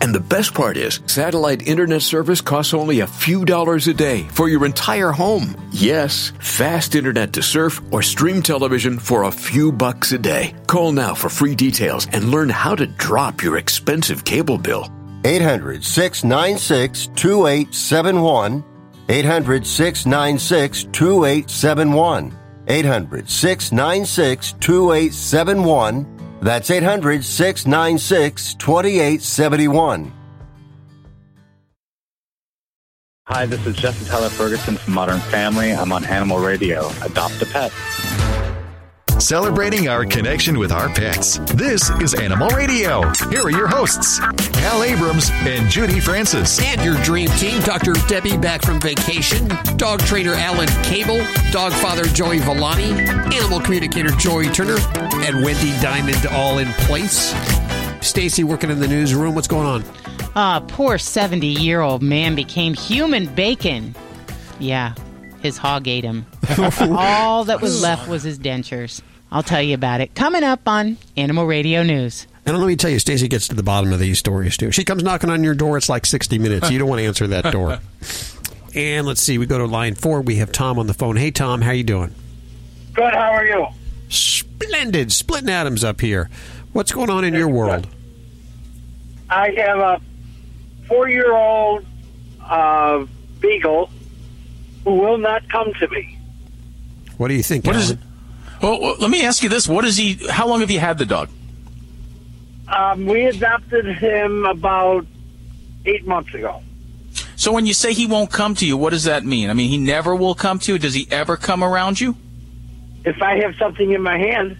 And the best part is, satellite internet service costs only a few dollars a day for your entire home. Yes, fast internet to surf or stream television for a few bucks a day. Call now for free details and learn how to drop your expensive cable bill. 800 696 2871. 800 696 2871. 800 696 2871. That's 800 696 2871. Hi, this is Jesse Tyler Ferguson from Modern Family. I'm on Animal Radio. Adopt a pet. Celebrating our connection with our pets. This is Animal Radio. Here are your hosts, Hal Abrams and Judy Francis. And your dream team, Dr. Debbie back from vacation, dog trainer Alan Cable, dog father Joey Villani, animal communicator Joy Turner, and Wendy Diamond all in place. Stacy working in the newsroom. What's going on? Ah, poor 70 year old man became human bacon. Yeah, his hog ate him. <laughs> All that was left was his dentures. I'll tell you about it coming up on Animal Radio News. And let me tell you, Stacy gets to the bottom of these stories too. She comes knocking on your door. It's like 60 minutes. You don't want to answer that door. <laughs> And let's see. We go to line four. We have Tom on the phone. Hey, Tom. How you doing? Good. How are you? Splendid. Splitting atoms up here. What's going on in your world? I have a four-year-old uh, beagle who will not come to me. What do you think? What is Alan? it? Well, let me ask you this: What is he? How long have you had the dog? Um, we adopted him about eight months ago. So when you say he won't come to you, what does that mean? I mean, he never will come to you. Does he ever come around you? If I have something in my hand,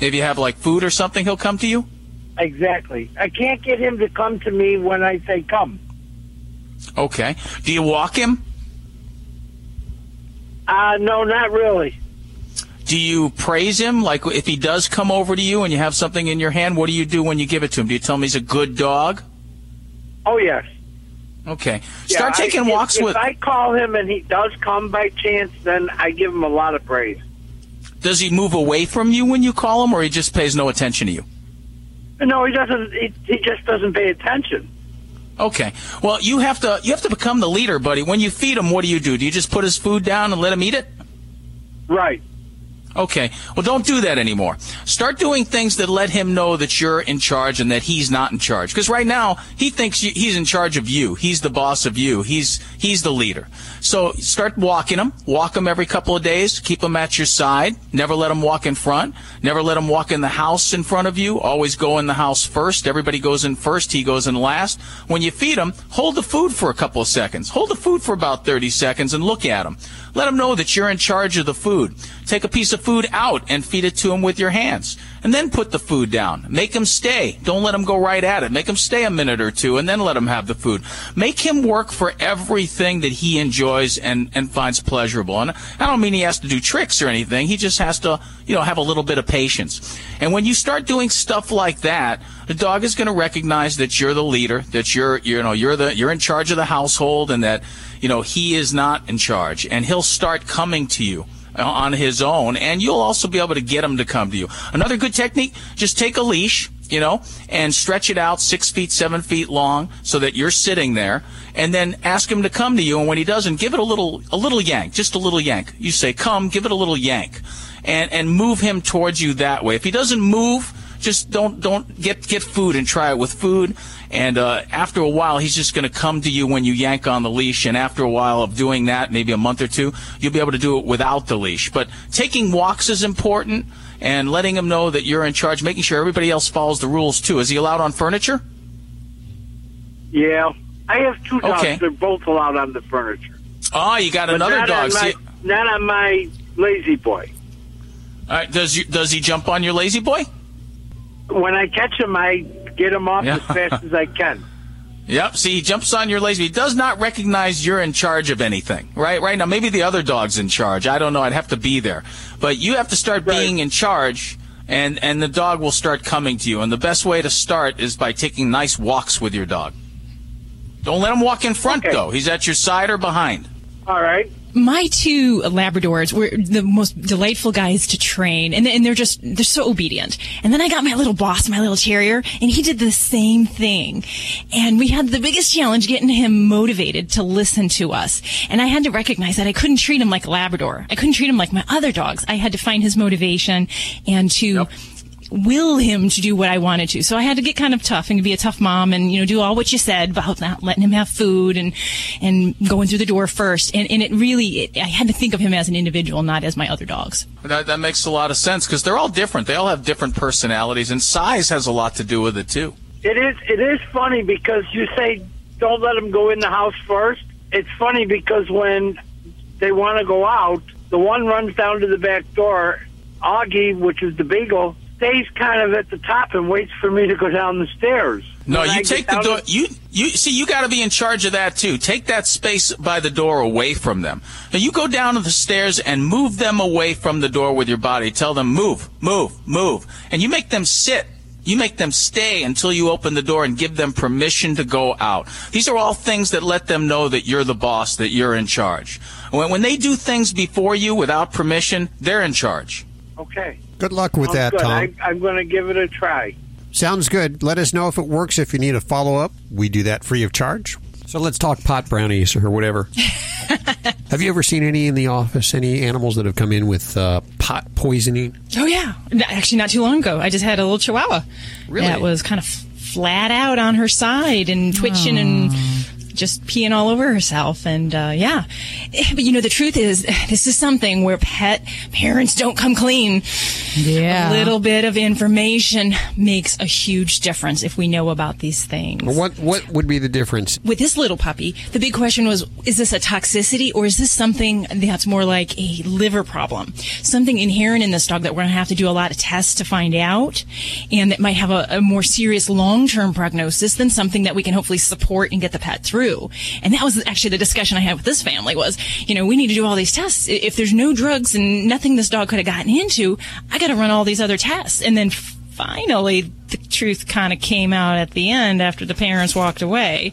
If you have like food or something, he'll come to you. exactly. I can't get him to come to me when I say come. Okay. Do you walk him? Uh, no, not really. Do you praise him? Like if he does come over to you and you have something in your hand, what do you do when you give it to him? Do you tell him he's a good dog? Oh yes. Okay. Yeah, Start I- taking if- walks if with. If I call him and he does come by chance, then I give him a lot of praise. Does he move away from you when you call him, or he just pays no attention to you? No, he doesn't. He, he just doesn't pay attention. Okay. Well, you have to you have to become the leader, buddy. When you feed him, what do you do? Do you just put his food down and let him eat it? Right. Okay. Well, don't do that anymore. Start doing things that let him know that you're in charge and that he's not in charge. Because right now he thinks he's in charge of you. He's the boss of you. He's he's the leader. So start walking him. Walk him every couple of days. Keep him at your side. Never let him walk in front. Never let him walk in the house in front of you. Always go in the house first. Everybody goes in first. He goes in last. When you feed him, hold the food for a couple of seconds. Hold the food for about 30 seconds and look at him. Let him know that you're in charge of the food. Take a piece of food out and feed it to him with your hands. And then put the food down. Make him stay. Don't let him go right at it. Make him stay a minute or two and then let him have the food. Make him work for everything that he enjoys and, and finds pleasurable. And I don't mean he has to do tricks or anything. He just has to, you know, have a little bit of patience. And when you start doing stuff like that, the dog is going to recognize that you're the leader, that you're, you know, you're the, you're in charge of the household and that, you know, he is not in charge and he'll start coming to you uh, on his own and you'll also be able to get him to come to you. Another good technique, just take a leash you know, and stretch it out six feet, seven feet long so that you're sitting there and then ask him to come to you. And when he doesn't, give it a little, a little yank, just a little yank. You say, come, give it a little yank and, and move him towards you that way. If he doesn't move, just don't, don't get, get food and try it with food. And, uh, after a while, he's just going to come to you when you yank on the leash. And after a while of doing that, maybe a month or two, you'll be able to do it without the leash. But taking walks is important and letting him know that you're in charge, making sure everybody else follows the rules too. Is he allowed on furniture? Yeah. I have two dogs. Okay. They're both allowed on the furniture. Oh, you got But another not dog. On my, See, not on my lazy boy. all right, does you, does he jump on your lazy boy? When I catch him, I get him off Yeah. as fast as I can. <laughs> Yep. See, he jumps on your lazy. He does not recognize you're in charge of anything. Right. Right now, maybe the other dog's in charge. I don't know. I'd have to be there, but you have to start being in charge, and and the dog will start coming to you. And the best way to start is by taking nice walks with your dog. Don't let him walk in front though. He's at your side or behind. All right. My two Labradors were the most delightful guys to train, and, they're just they're so obedient. And then I got my little boss, my little terrier, and he did the same thing. And we had the biggest challenge getting him motivated to listen to us. And I had to recognize that I couldn't treat him like a Labrador. I couldn't treat him like my other dogs. I had to find his motivation and to will him to do what I wanted to. So I had to get kind of tough and be a tough mom and, you know, do all what you said about not letting him have food and, and going through the door first. And, and it really, it, I had to think of him as an individual, not as my other dogs. That that makes a lot of sense because they're all different. They all have different personalities, and size has a lot to do with it too. It is. It is funny because you say don't let them go in the house first. It's funny because when they want to go out, the one runs down to the back door. Augie, which is the beagle, stays kind of at the top and waits for me to go down the stairs. No, When you get take the door. You you see, you got to be in charge of that too. Take that space by the door away from them. Now you go down to the stairs and move them away from the door with your body. Tell them move, move, move, and you make them sit. You make them stay until you open the door and give them permission to go out. These are all things that let them know that you're the boss, that you're in charge. When, when they do things before you without permission, they're in charge. Okay. Good luck with Sounds that, good. Tom. I, I'm going to give it a try. Sounds good. Let us know if it works. If you need a follow up, we do that free of charge. So let's talk pot brownies or whatever. <laughs> have you ever seen any in the office? Any animals that have come in with uh, pot poisoning? Oh yeah, actually not too long ago, I just had a little Chihuahua Really? that was kind of flat out on her side and twitching and just peeing all over herself. And uh, yeah, Eh, but you know the truth is, <sighs> this is something where pet parents don't come clean. Yeah, a little bit of information makes a huge difference if we know about these things. What what would be the difference? With this little puppy, the big question was is this a toxicity or is this something that's more like a liver problem? Something inherent in this dog that we're going to have to do a lot of tests to find out and that might have a, a more serious long term prognosis than something that we can hopefully support and get the pet through. And that was actually the discussion I had with this family was, you know, we need to do all these tests. If there's no drugs and nothing this dog could have gotten into, I got to run all these other tests. And then finally the truth kind of came out at the end after the parents walked away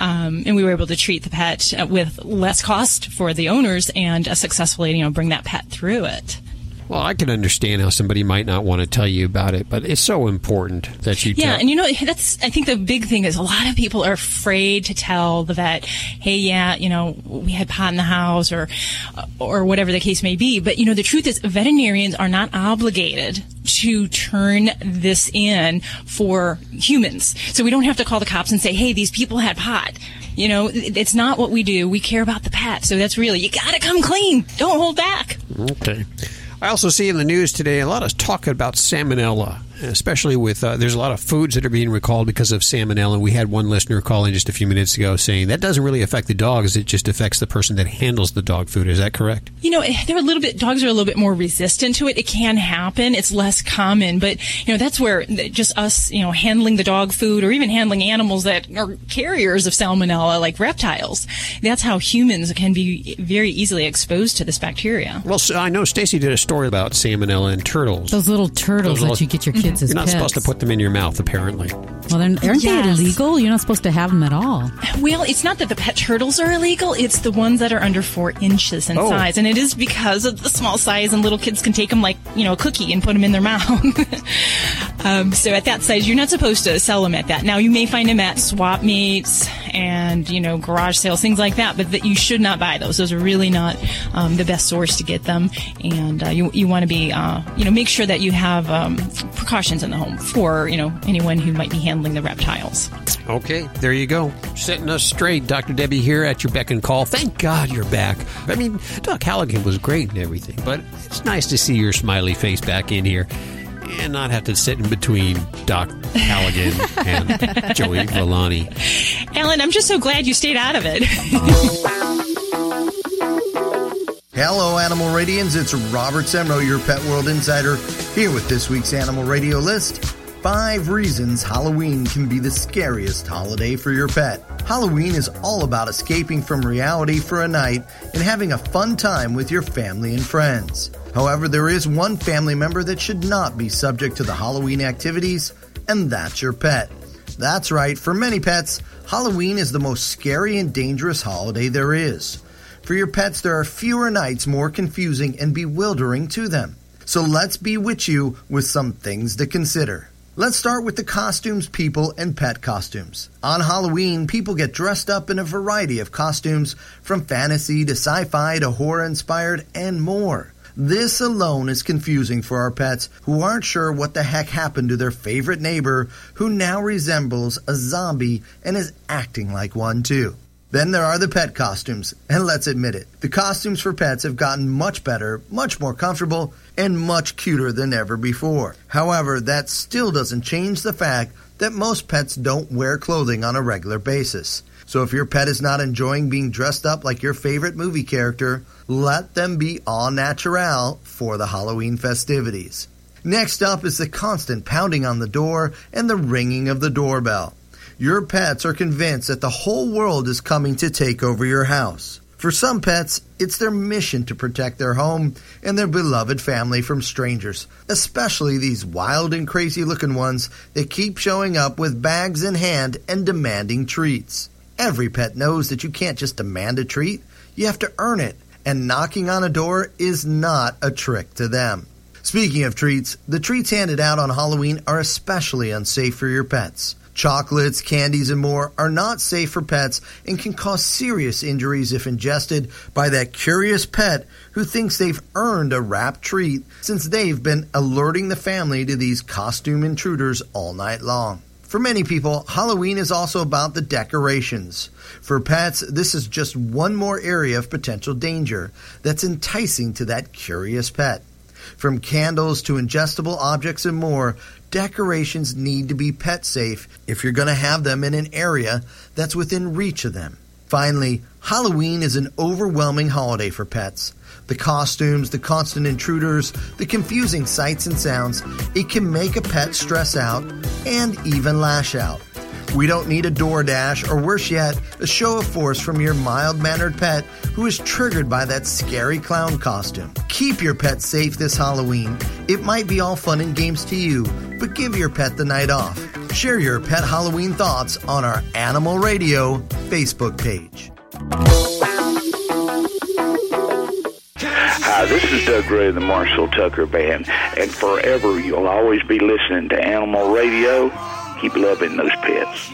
um, and we were able to treat the pet uh, with less cost for the owners and uh, successfully you know bring that pet through it Well, I can understand how somebody might not want to tell you about it, but it's so important that you yeah tell. and you know that's i think the big thing is a lot of people are afraid to tell the vet hey yeah you know we had pot in the house or or whatever the case may be. But you know the truth is veterinarians are not obligated to turn this in for humans. So we don't have to call the cops and say hey these people had pot. You know it's not what we do. We care about the pet. So that's really you gotta come clean. Don't hold back. Okay. I also see in the news today a lot of talk about salmonella, especially with uh, there's a lot of foods that are being recalled because of salmonella. We had one listener call in just a few minutes ago saying that doesn't really affect the dogs; it just affects the person that handles the dog food. Is that correct? You know, they're a little bit, dogs are a little bit more resistant to it. It can happen. It's less common, but, you know, that's where just us, you know, handling the dog food or even handling animals that are carriers of salmonella, like reptiles. That's how humans can be very easily exposed to this bacteria. Well, so I know Stacy did a story about salmonella and turtles. Those little turtles Those that you get your kids as You're not pets. supposed to put them in your mouth, apparently. Well, then aren't Yes. they illegal? You're not supposed to have them at all. Well, it's not that the pet turtles are illegal. It's the ones that are under four inches in Oh. size. And it is because of the small size and little kids can take them like, you know, a cookie and put them in their <laughs> mouth. Um, so at that size, you're not supposed to sell them at that. Now you may find them at swap meets and you know garage sales, things like that, but that you should not buy those. Those are really not um, the best source to get them, and uh, you you want to be uh, you know make sure that you have um, precautions in the home for you know anyone who might be handling the reptiles. Okay, there you go. Setting us straight. Dr. Debbie here at your beck and call. Thank God you're back. I mean, Doc Halligan was great and everything, but it's nice to see your smiley face back in here and not have to sit in between Doc Halligan and Joey Villani. Alan, I'm just so glad you stayed out of it. Hello, Animal Radians. It's Robert Semrow, your Pet World Insider, here with this week's Animal Radio list. Five reasons Halloween can be the scariest holiday for your pet. Halloween is all about escaping from reality for a night and having a fun time with your family and friends. However, there is one family member that should not be subject to the Halloween activities, and that's your pet. That's right, for many pets, Halloween is the most scary and dangerous holiday there is. For your pets, there are fewer nights more confusing and bewildering to them. So let's bewitch you with some things to consider. Let's start with the costumes, people, and pet costumes. On Halloween, people get dressed up in a variety of costumes, from fantasy to sci fi to horror inspired, and more. This alone is confusing for our pets who aren't sure what the heck happened to their favorite neighbor who now resembles a zombie and is acting like one too. Then there are the pet costumes, and let's admit it, the costumes for pets have gotten much better, much more comfortable, and much cuter than ever before. However, that still doesn't change the fact that most pets don't wear clothing on a regular basis. So if your pet is not enjoying being dressed up like your favorite movie character, let them be all natural for the Halloween festivities. Next up is the constant pounding on the door and the ringing of the doorbell. Your pets are convinced that the whole world is coming to take over your house. For some pets, it's their mission to protect their home and their beloved family from strangers, especially these wild and crazy looking ones that keep showing up with bags in hand and demanding treats. Every pet knows that you can't just demand a treat, you have to earn it, and knocking on a door is not a trick to them. Speaking of treats, the treats handed out on Halloween are especially unsafe for your pets. Chocolates, candies, and more are not safe for pets and can cause serious injuries if ingested by that curious pet who thinks they've earned a wrapped treat since they've been alerting the family to these costume intruders all night long. For many people, Halloween is also about the decorations. For pets, this is just one more area of potential danger that's enticing to that curious pet. From candles to ingestible objects and more, decorations need to be pet safe if you're going to have them in an area that's within reach of them. Finally, Halloween is an overwhelming holiday for pets. The costumes, the constant intruders, the confusing sights and sounds, it can make a pet stress out and even lash out. We don't need a DoorDash or worse yet, a show of force from your mild mannered pet who is triggered by that scary clown costume. Keep your pet safe this Halloween. It might be all fun and games to you, but give your pet the night off. Share your pet Halloween thoughts on our Animal Radio Facebook page. Hi, this is Doug Gray of the Marshall Tucker Band, and forever you'll always be listening to Animal Radio. Keep loving those pets.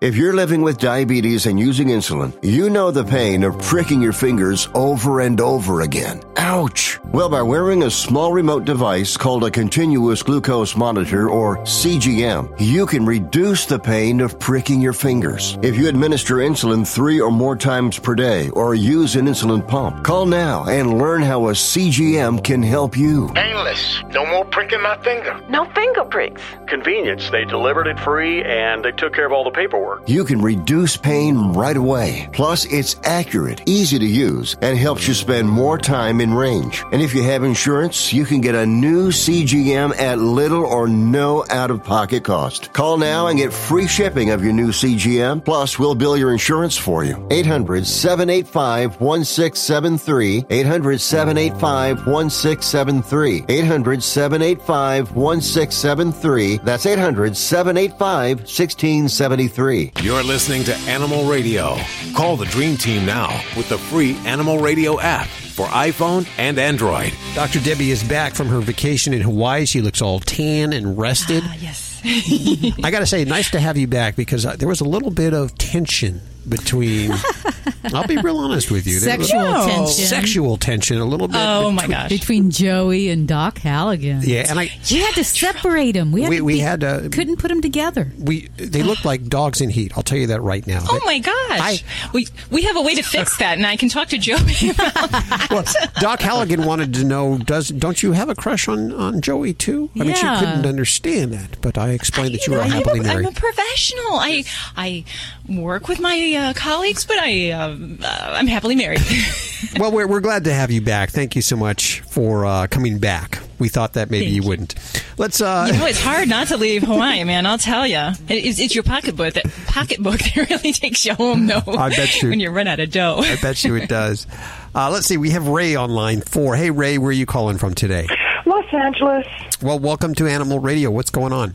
If you're living with diabetes and using insulin, you know the pain of pricking your fingers over and over again. Ouch! Well, by wearing a small remote device called a continuous glucose monitor or CGM, you can reduce the pain of pricking your fingers. If you administer insulin three or more times per day or use an insulin pump, call now and learn how a CGM can help you. Painless. No more pricking my finger. No finger pricks. Convenience. They delivered it free and they took care of all the paperwork. You can reduce pain right away. Plus, it's accurate, easy to use, and helps you spend more time in range. And if you have insurance, you can get a new CGM at little or no out of pocket cost. Call now and get free shipping of your new CGM. Plus, we'll bill your insurance for you. 800 785 1673. 800 785 1673. 800 785 1673. That's 800 785 1673. You're listening to Animal Radio. Call the Dream Team now with the free Animal Radio app for iPhone and Android. Dr. Debbie is back from her vacation in Hawaii. She looks all tan and rested. yes. <laughs> I got to say, nice to have you back because uh, there was a little bit of tension between. <laughs> I'll be real honest with you. There was- Sexual oh. tension. Sexual tension, a little bit. Oh my between- gosh. Between Joey and Doc Halligan. Yeah, and I You had to separate them. We had We- to we be- had to- couldn't put them together. We they look like dogs in heat. I'll tell you that right now. Oh my gosh. I, we we have a way to fix that, and I can talk to Joey <laughs> about Well, Doc Halligan wanted to know: Does don't you have a crush on, on Joey too? I mean, she couldn't understand that, but I explained that you were I'm happily a- married. I'm a professional. I I work with my uh, colleagues, but I uh, uh, I'm happily married. <laughs> well, we're, we're glad to have you back. Thank you so much for uh, coming back. We thought that maybe you wouldn't. Let's. Uh, you know, it's hard not to leave Hawaii, man. I'll tell you. It's, it's your pocketbook that pocketbook <laughs> that really takes you home, though. I bet you- when you run out of dough. I bet you it does. Uh, let's see. We have Ray on line four. Hey, Ray, where are you calling from today? Los Angeles. Well, welcome to Animal Radio. What's going on?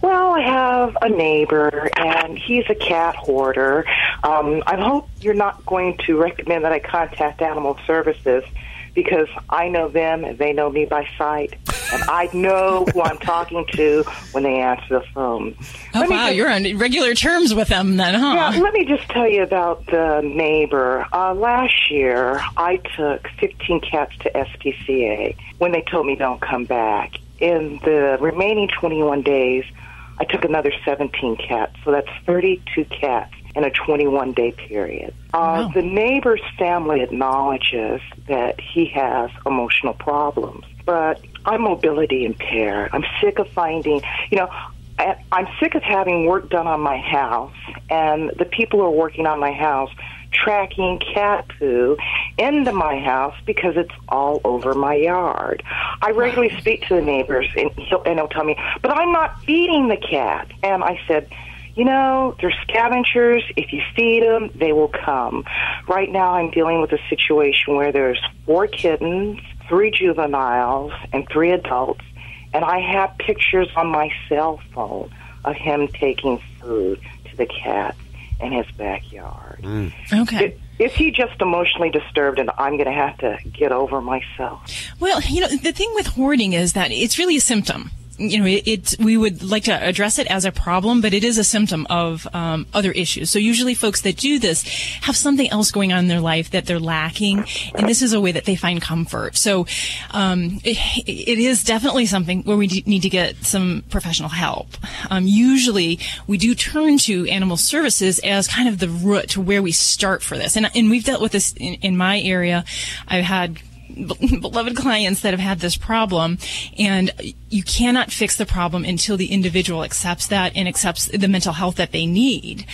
Well, I have a neighbor, and he's a cat hoarder. Um, I hope you're not going to recommend that I contact Animal Services because I know them and they know me by sight, and I know who I'm talking to when they answer the phone. Oh Let wow, just- you're on regular terms with them then, huh? Yeah, let me just tell you about the neighbor. Uh, last year, I took 15 cats to SPCA when they told me don't come back. In the remaining 21 days, I took another 17 cats, so that's 32 cats in a 21 day period. Uh, The neighbor's family acknowledges that he has emotional problems, but I'm mobility impaired. I'm sick of finding, you know, I- I'm sick of having work done on my house, and the people who are working on my house tracking cat poo into my house because it's all over my yard. I regularly speak to the neighbors, and he'll, and he'll tell me, "But I'm not feeding the cat." And I said. You know, they're scavengers. If you feed them, they will come. Right now, I'm dealing with a situation where there's four kittens, three juveniles, and three adults, and I have pictures on my cell phone of him taking food to the cats in his backyard. Mm. Okay. Is he just emotionally disturbed and I'm going to have to get over myself? Well, you know, the thing with hoarding is that it's really a symptom. You know, it, it's we would like to address it as a problem, but it is a symptom of um, other issues. So usually, folks that do this have something else going on in their life that they're lacking, and this is a way that they find comfort. So um, it, it is definitely something where we need to get some professional help. Um, usually, we do turn to animal services as kind of the root to where we start for this, and and we've dealt with this in, in my area. I've had <laughs> beloved clients that have had this problem and you cannot fix the problem until the individual accepts that and accepts the mental health that they need.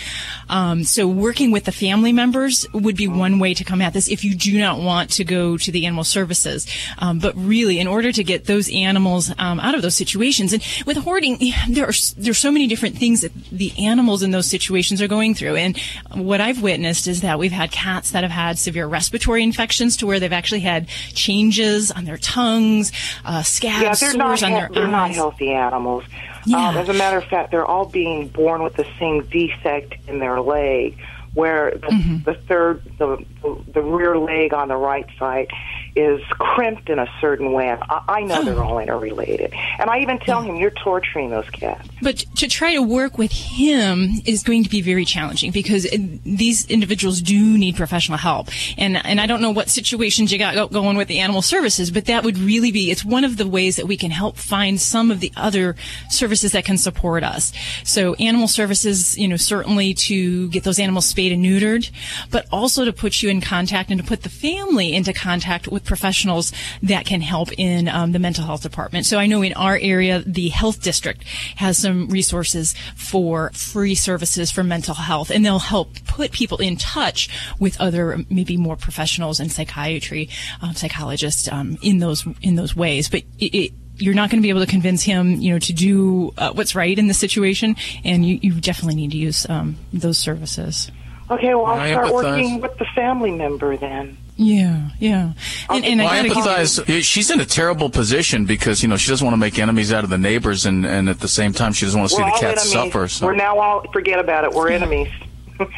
Um, so working with the family members would be one way to come at this if you do not want to go to the animal services. Um, but really in order to get those animals um, out of those situations and with hoarding <sighs> there are there's so many different things that the animals in those situations are going through. And what I've witnessed is that we've had cats that have had severe respiratory infections to where they've actually had changes on their tongues, uh, scabs, yeah, sores on their they're not healthy animals. Yeah. Um, as a matter of fact, they're all being born with the same defect in their leg, where the, Mm-hmm. the third, the, the rear leg on the right side is crimped in a certain way. I, I know Oh. they're all interrelated, and I even tell him you're torturing those cats. But to try to work with him is going to be very challenging because these individuals do need professional help. And and I don't know what situations you got going with the animal services, but that would really be it's one of the ways that we can help find some of the other services that can support us. So animal services, you know, certainly to get those animals spayed and neutered, but also to put you in contact and to put the family into contact with professionals that can help in um, the mental health department. So I know in our area, the health district has some resources for free services for mental health, and they'll help put people in touch with other maybe more professionals in psychiatry, um, psychologists um, in those in those ways. But it, it, you're not going to be able to convince him, you know, to do uh, what's right in the situation, and you, you definitely need to use um, those services. Okay, well, I'll I start empathize. working with the family member then. Yeah, yeah. And, and well, I I gotta give you- empathize. She's in a terrible position because you know she doesn't want to make enemies out of the neighbors, and, and at the same time she doesn't want to see We're the all cats enemies. suffer. So. We're now all forget about it. We're enemies.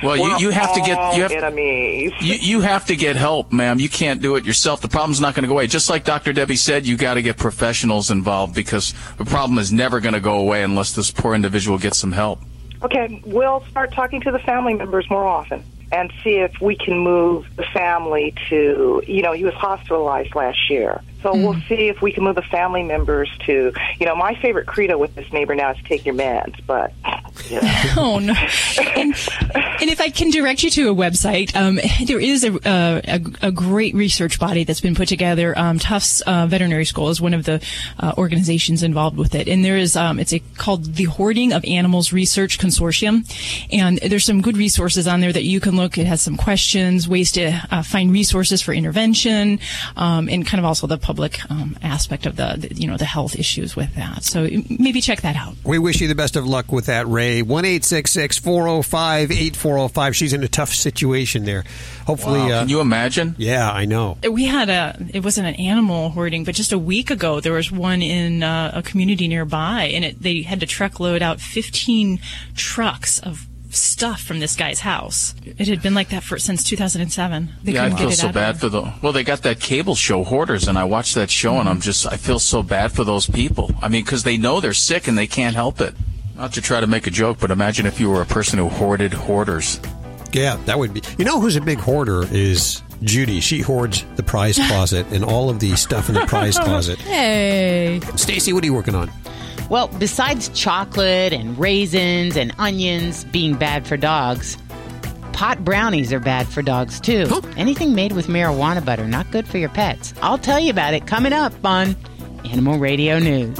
Well, you, you have to get you have enemies. you, you have to get help, ma'am. You can't do it yourself. The problem's not going to go away. Just like Dr. Debbie said, you got to get professionals involved because the problem is never going to go away unless this poor individual gets some help. Okay, we'll start talking to the family members more often and see if we can move the family to, you know, he was hospitalized last year. So mm. we'll see if we can move the family members to, you know, my favorite credo with this neighbor now is take your meds, but <laughs> oh no! And, and if I can direct you to a website, um, there is a, uh, a a great research body that's been put together. Um, Tufts uh, Veterinary School is one of the uh, organizations involved with it, and there is um, it's a, called the Hoarding of Animals Research Consortium, and there's some good resources on there that you can look. It has some questions, ways to uh, find resources for intervention, um, and kind of also the public um, aspect of the, the you know the health issues with that. So maybe check that out. We wish you the best of luck with that, Ray. 1 405 8405. She's in a tough situation there. Hopefully. Wow, uh, can you imagine? Yeah, I know. We had a, it wasn't an animal hoarding, but just a week ago, there was one in uh, a community nearby, and it, they had to truck load out 15 trucks of stuff from this guy's house. It had been like that for since 2007. They yeah, I couldn't feel get it so bad of for the. Well, they got that cable show Hoarders, and I watched that show, and I'm just I feel so bad for those people. I mean, because they know they're sick and they can't help it. Not to try to make a joke, but imagine if you were a person who hoarded hoarders. Yeah, that would be. You know who's a big hoarder is Judy. She hoards the prize <laughs> closet and all of the stuff in the prize <laughs> closet. Hey. Stacy, what are you working on? Well, besides chocolate and raisins and onions being bad for dogs, pot brownies are bad for dogs too. Anything made with marijuana butter not good for your pets. I'll tell you about it coming up on Animal Radio News.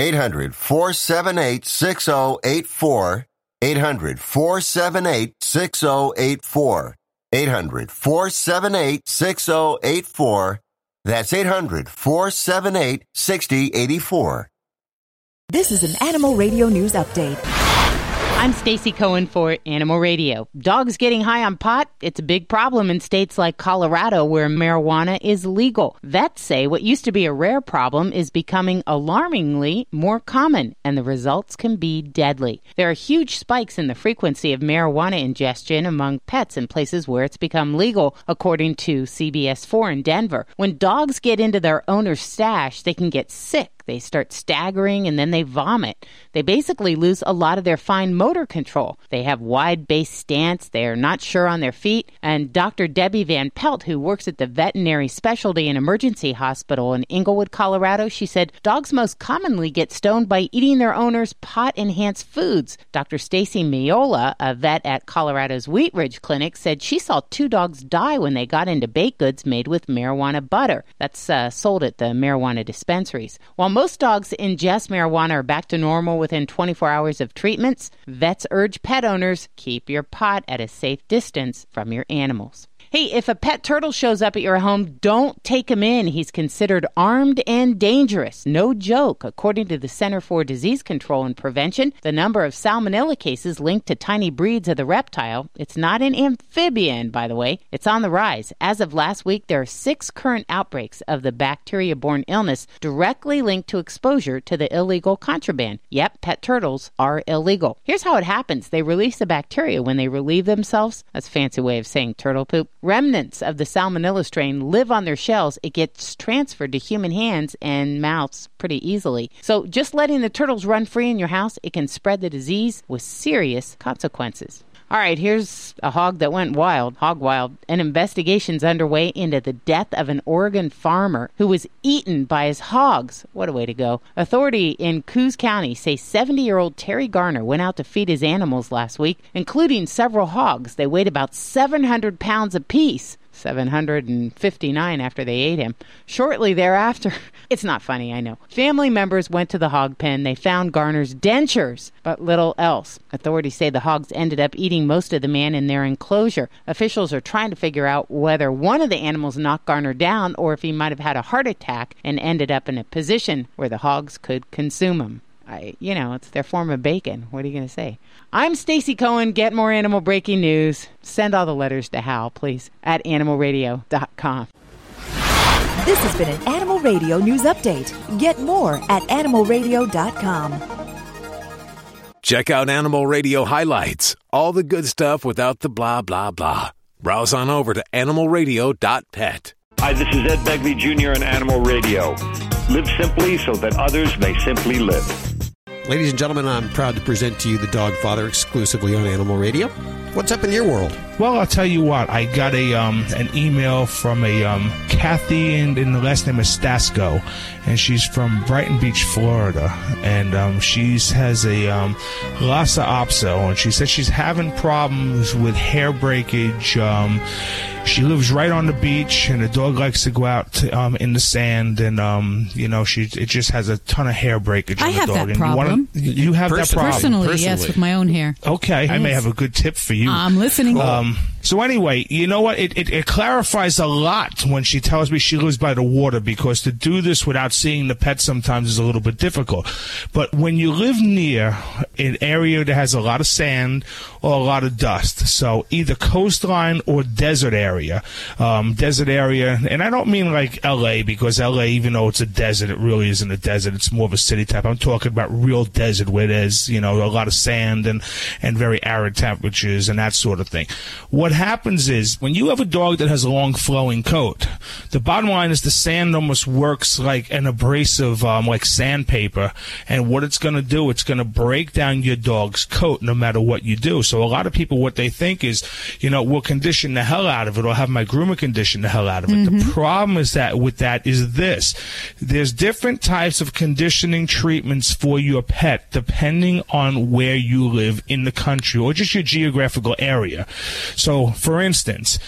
800 478 6084. 800 478 6084. 800 478 6084. That's 800 478 6084. This is an Animal Radio News Update. I'm Stacy Cohen for Animal Radio. Dogs getting high on pot, it's a big problem in states like Colorado where marijuana is legal. Vets say what used to be a rare problem is becoming alarmingly more common and the results can be deadly. There are huge spikes in the frequency of marijuana ingestion among pets in places where it's become legal, according to CBS 4 in Denver. When dogs get into their owner's stash, they can get sick. They start staggering and then they vomit. They basically lose a lot of their fine motor control. They have wide base stance. They are not sure on their feet. And Dr. Debbie Van Pelt, who works at the Veterinary Specialty and Emergency Hospital in Englewood, Colorado, she said dogs most commonly get stoned by eating their owner's pot enhanced foods. Dr. Stacy Miola, a vet at Colorado's Wheat Ridge Clinic, said she saw two dogs die when they got into baked goods made with marijuana butter. That's uh, sold at the marijuana dispensaries. While most dogs ingest marijuana are back to normal within 24 hours of treatments, vets urge pet owners keep your pot at a safe distance from your animals. Hey, if a pet turtle shows up at your home, don't take him in. He's considered armed and dangerous. No joke. According to the Center for Disease Control and Prevention, the number of salmonella cases linked to tiny breeds of the reptile, it's not an amphibian, by the way, it's on the rise. As of last week, there are six current outbreaks of the bacteria borne illness directly linked to exposure to the illegal contraband. Yep, pet turtles are illegal. Here's how it happens they release the bacteria when they relieve themselves. That's a fancy way of saying turtle poop. Remnants of the salmonella strain live on their shells. It gets transferred to human hands and mouths pretty easily. So just letting the turtles run free in your house, it can spread the disease with serious consequences. All right, here's a hog that went wild, hog wild. An investigation's underway into the death of an Oregon farmer who was eaten by his hogs. What a way to go. Authority in Coos County say 70 year old Terry Garner went out to feed his animals last week, including several hogs. They weighed about 700 pounds apiece. 759 after they ate him. Shortly thereafter, <laughs> it's not funny, I know. Family members went to the hog pen. They found Garner's dentures, but little else. Authorities say the hogs ended up eating most of the man in their enclosure. Officials are trying to figure out whether one of the animals knocked Garner down or if he might have had a heart attack and ended up in a position where the hogs could consume him. I, you know, it's their form of bacon. What are you going to say? I'm Stacy Cohen. Get more animal breaking news. Send all the letters to Hal, please, at animalradio.com. This has been an Animal Radio News Update. Get more at animalradio.com. Check out Animal Radio highlights, all the good stuff without the blah, blah, blah. Browse on over to animalradio.pet. Hi, this is Ed Begley Jr. on Animal Radio. Live simply so that others may simply live. Ladies and gentlemen, I'm proud to present to you the Dog Father exclusively on Animal Radio. What's up in your world? Well, I'll tell you what. I got a um, an email from a um, Kathy, and, and, the last name is Stasco, and she's from Brighton Beach, Florida, and um, she has a um, Lhasa Apso, and she says she's having problems with hair breakage. Um, she lives right on the beach, and the dog likes to go out to, um, in the sand, and um, you know she it just has a ton of hair breakage. I on the have dog, that and problem. You, wanna, you have that problem personally, personally, yes, with my own hair. Okay, yes. I may have a good tip for you. I'm listening. Um, so anyway, you know what? It, it, it clarifies a lot when she tells me she lives by the water because to do this without seeing the pet sometimes is a little bit difficult. But when you live near an area that has a lot of sand or a lot of dust, so either coastline or desert area, um, desert area, and I don't mean like L.A. because L.A. even though it's a desert, it really isn't a desert. It's more of a city type. I'm talking about real desert where there's you know a lot of sand and and very arid temperatures and that sort of thing. What happens is when you have a dog that has a long flowing coat, the bottom line is the sand almost works like an abrasive, um, like sandpaper. And what it's going to do, it's going to break down your dog's coat no matter what you do. So a lot of people, what they think is, you know, we'll condition the hell out of it or I'll have my groomer condition the hell out of it. Mm-hmm. The problem is that with that is this. There's different types of conditioning treatments for your pet depending on where you live in the country or just your geographical area. So, for instance,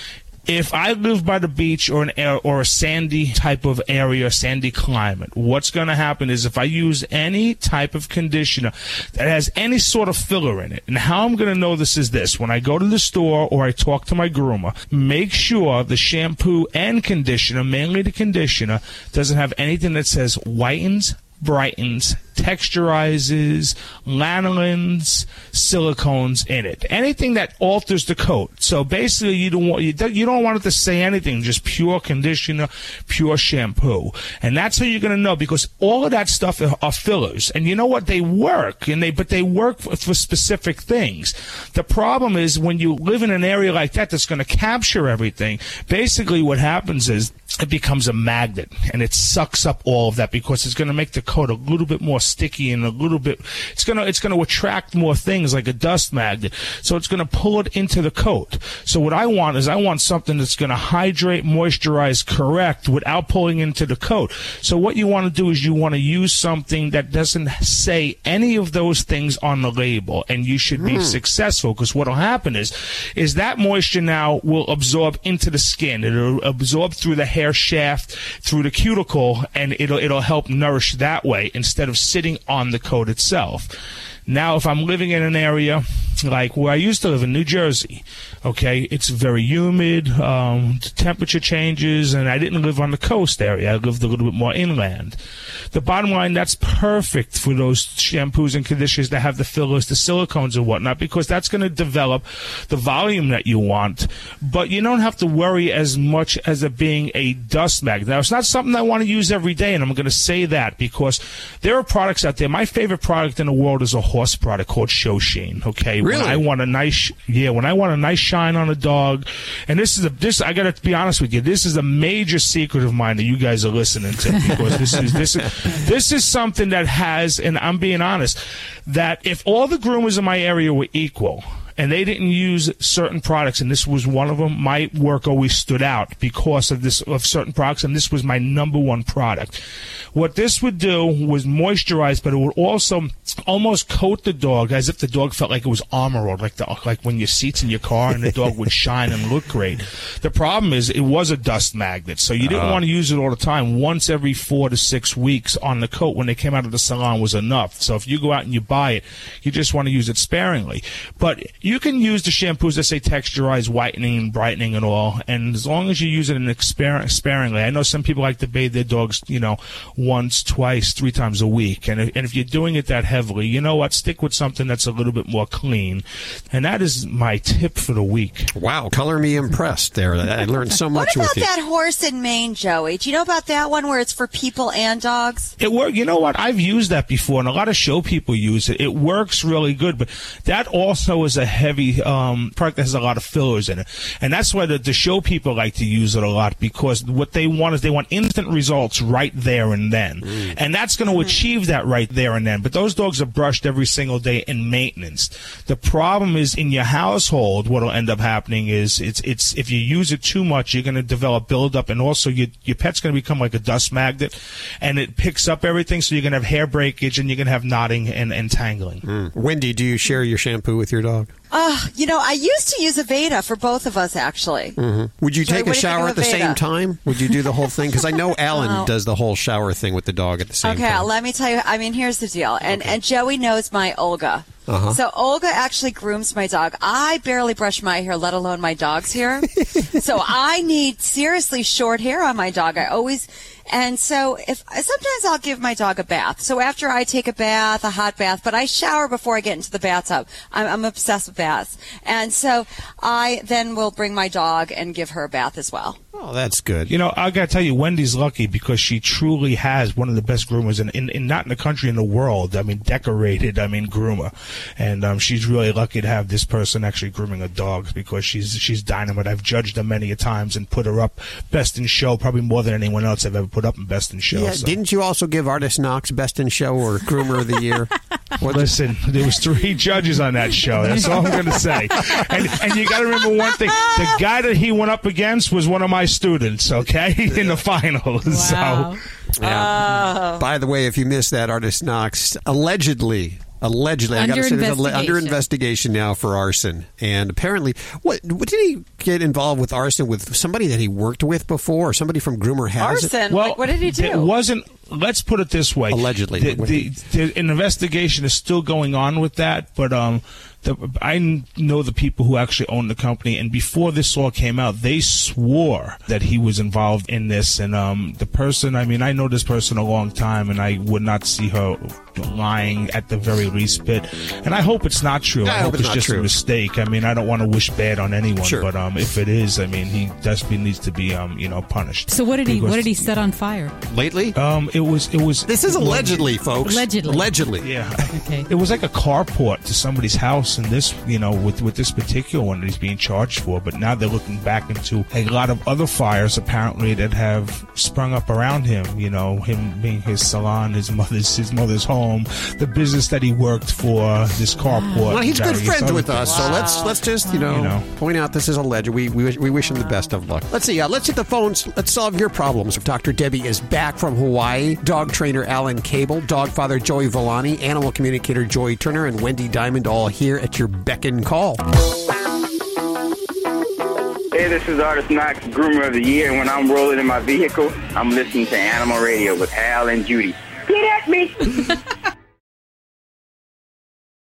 if I live by the beach or an air, or a sandy type of area, sandy climate, what's going to happen is if I use any type of conditioner that has any sort of filler in it, and how I'm going to know this is this: when I go to the store or I talk to my groomer, make sure the shampoo and conditioner, mainly the conditioner, doesn't have anything that says whitens, brightens, texturizes, lanolins, silicones in it. Anything that alters the coat. So basically, you don't want you don't, want it to say anything. Just pure conditioner, pure shampoo, and that's how you're going to know because all of that stuff are, are, fillers. And you know what? They work, and they but they work for, for specific things. The problem is when you live in an area like that that's going to capture everything. Basically, what happens is it becomes a magnet and it sucks up all of that because it's going to make the coat a little bit more sticky and a little bit it's going to it's to attract more things like a dust magnet. So it's going to pull it into the coat. So what i want is i want something that's going to hydrate moisturize correct without pulling into the coat. So what you want to do is you want to use something that doesn't say any of those things on the label and you should be mm. successful because what'll happen is is that moisture now will absorb into the skin. It'll absorb through the hair shaft through the cuticle and it'll it'll help nourish that way instead of sitting on the code itself. Now, if I'm living in an area like where I used to live in New Jersey, okay, it's very humid, um, the temperature changes, and I didn't live on the coast area. I lived a little bit more inland. The bottom line, that's perfect for those shampoos and conditioners that have the fillers, the silicones, and whatnot, because that's going to develop the volume that you want. But you don't have to worry as much as it being a dust magnet. Now, it's not something I want to use every day, and I'm going to say that because there are products out there. My favorite product in the world is a horse product called Show Sheen. Okay, really? When I want a nice, yeah, when I want a nice shine on a dog, and this is a this I got to be honest with you, this is a major secret of mine that you guys are listening to because this is this is this is something that has, and I'm being honest, that if all the groomers in my area were equal and they didn't use certain products, and this was one of them. My work always stood out because of this of certain products, and this was my number one product. What this would do was moisturize, but it would also almost coat the dog as if the dog felt like it was armor or like the like when your seats in your car and the dog would <laughs> shine and look great. The problem is it was a dust magnet, so you didn't Uh. want to use it all the time. Once every four to six weeks on the coat when they came out of the salon was enough. So if you go out and you buy it, you just want to use it sparingly. But you can use the shampoos that say texturize, whitening, brightening, and all. And as long as you use it in exper- sparingly, I know some people like to bathe their dogs, you know, once, twice, three times a week. And if, and if you're doing it that heavily, you know what? Stick with something that's a little bit more clean. And that is my tip for the week. Wow, color me impressed there. I learned so much What about with you. that horse in Maine, Joey? Do you know about that one where it's for people and dogs? It work. You know what? I've used that before, and a lot of show people use it. It works really good, but that also is a heavy um, product that has a lot of fillers in it, and that's why the, the show people like to use it a lot because what they want is they want instant results right there and then, mm. and that's going to mm-hmm. achieve that right there and then. But those dogs are brushed every single day in maintenance. The problem is in your household. What'll end up happening is it's it's if you use it too much, you're going to develop buildup, and also your your pet's going to become like a dust magnet, and it picks up everything. So you're going to have hair breakage, and you're going to have knotting and, and tangling. Mm. Wendy, do you share your shampoo with your dog? Uh, you know, I used to use Aveda for both of us, actually. hmm Would you Joey, take a do you think shower at the same time? Would you do the whole thing? Because I know <laughs> Alan does the whole shower thing with the dog at the same Okay, time. Okay, let me tell you. I mean, here's the deal. And and Joey knows my Olga. Uh-huh. So Olga actually grooms my dog. I barely brush my hair, let alone my dog's hair. <laughs> so I need seriously short hair on my dog. I always and so if sometimes I'll give my dog a bath. So after I take a bath, a hot bath, but I shower before I get into the bathtub. I'm, I'm obsessed with baths, and so I then will bring my dog and give her a bath as well. Oh, that's good. You know, I got to tell you, Wendy's lucky because she truly has one of the best groomers in, in, in not in the country, in the world. I mean, decorated. I mean, groomer, and um, she's really lucky to have this person actually grooming a dog because she's she's dynamite. I've judged her many a times and put her up best in show, probably more than anyone else I've ever put up in best in show. yeah, so. didn't you also give Artist Knox Best in Show or Groomer of the Year? <laughs> Well listen, there was three <laughs> judges on that show. That's all I'm going to say. And, and you got to remember one thing: the <laughs> guy that he went up against was one of my students. Okay, <laughs> in the finals. So. Yeah. Oh. By the way, if you missed that, Artist Knox allegedly. Allegedly, I got to Under say, there's a, under investigation. investigation now for arson, and apparently, what, what did he get involved with arson with somebody that he worked with before, or somebody from Groomer has it? Arson. like, what did he do? It wasn't. Let's put it this way. Allegedly. the, What the, the, an investigation is still going on with that, but um, the, I know the people who actually own the company, and before this all came out, they swore that he was involved in this. And um, the person, I mean, I know this person a long time, and I would not see her lying at the very least bit. And I hope it's not true. I I, hope hope it's it's just true. a mistake. I mean, I don't want to wish bad on anyone, Sure. but um, if it is, I mean, he desperately needs to be um, you know, punished. So what did he? Because- What did he set on fire? Lately, Um, it was it was. this is allegedly, folks. Allegedly. Allegedly. Yeah. <laughs> Okay. It was like a carport to somebody's house, and this, you know, with with this particular one that he's being charged for. But now they're looking back into a lot of other fires apparently that have sprung up around him. You know, him being his salon, his mother's his mother's home, the business that he worked for, this carport. Well, he's and good various friends other with us, so let's let's just you know, You know. point out this is alleged. We, we wish- we wish him the best of luck. Let's see. Uh, let's hit the phones. Let's solve your problems. Dr. Debbie is back from Hawaii. Dog trainer Alan Cable, dog father Joey Villani, animal communicator Joy Turner, and Wendy Diamond all here at your beck and call. Hey, this is Artist Knox, Groomer of the Year, and when I'm rolling in my vehicle, I'm listening to Animal Radio with Hal and Judy. Get at me! <laughs>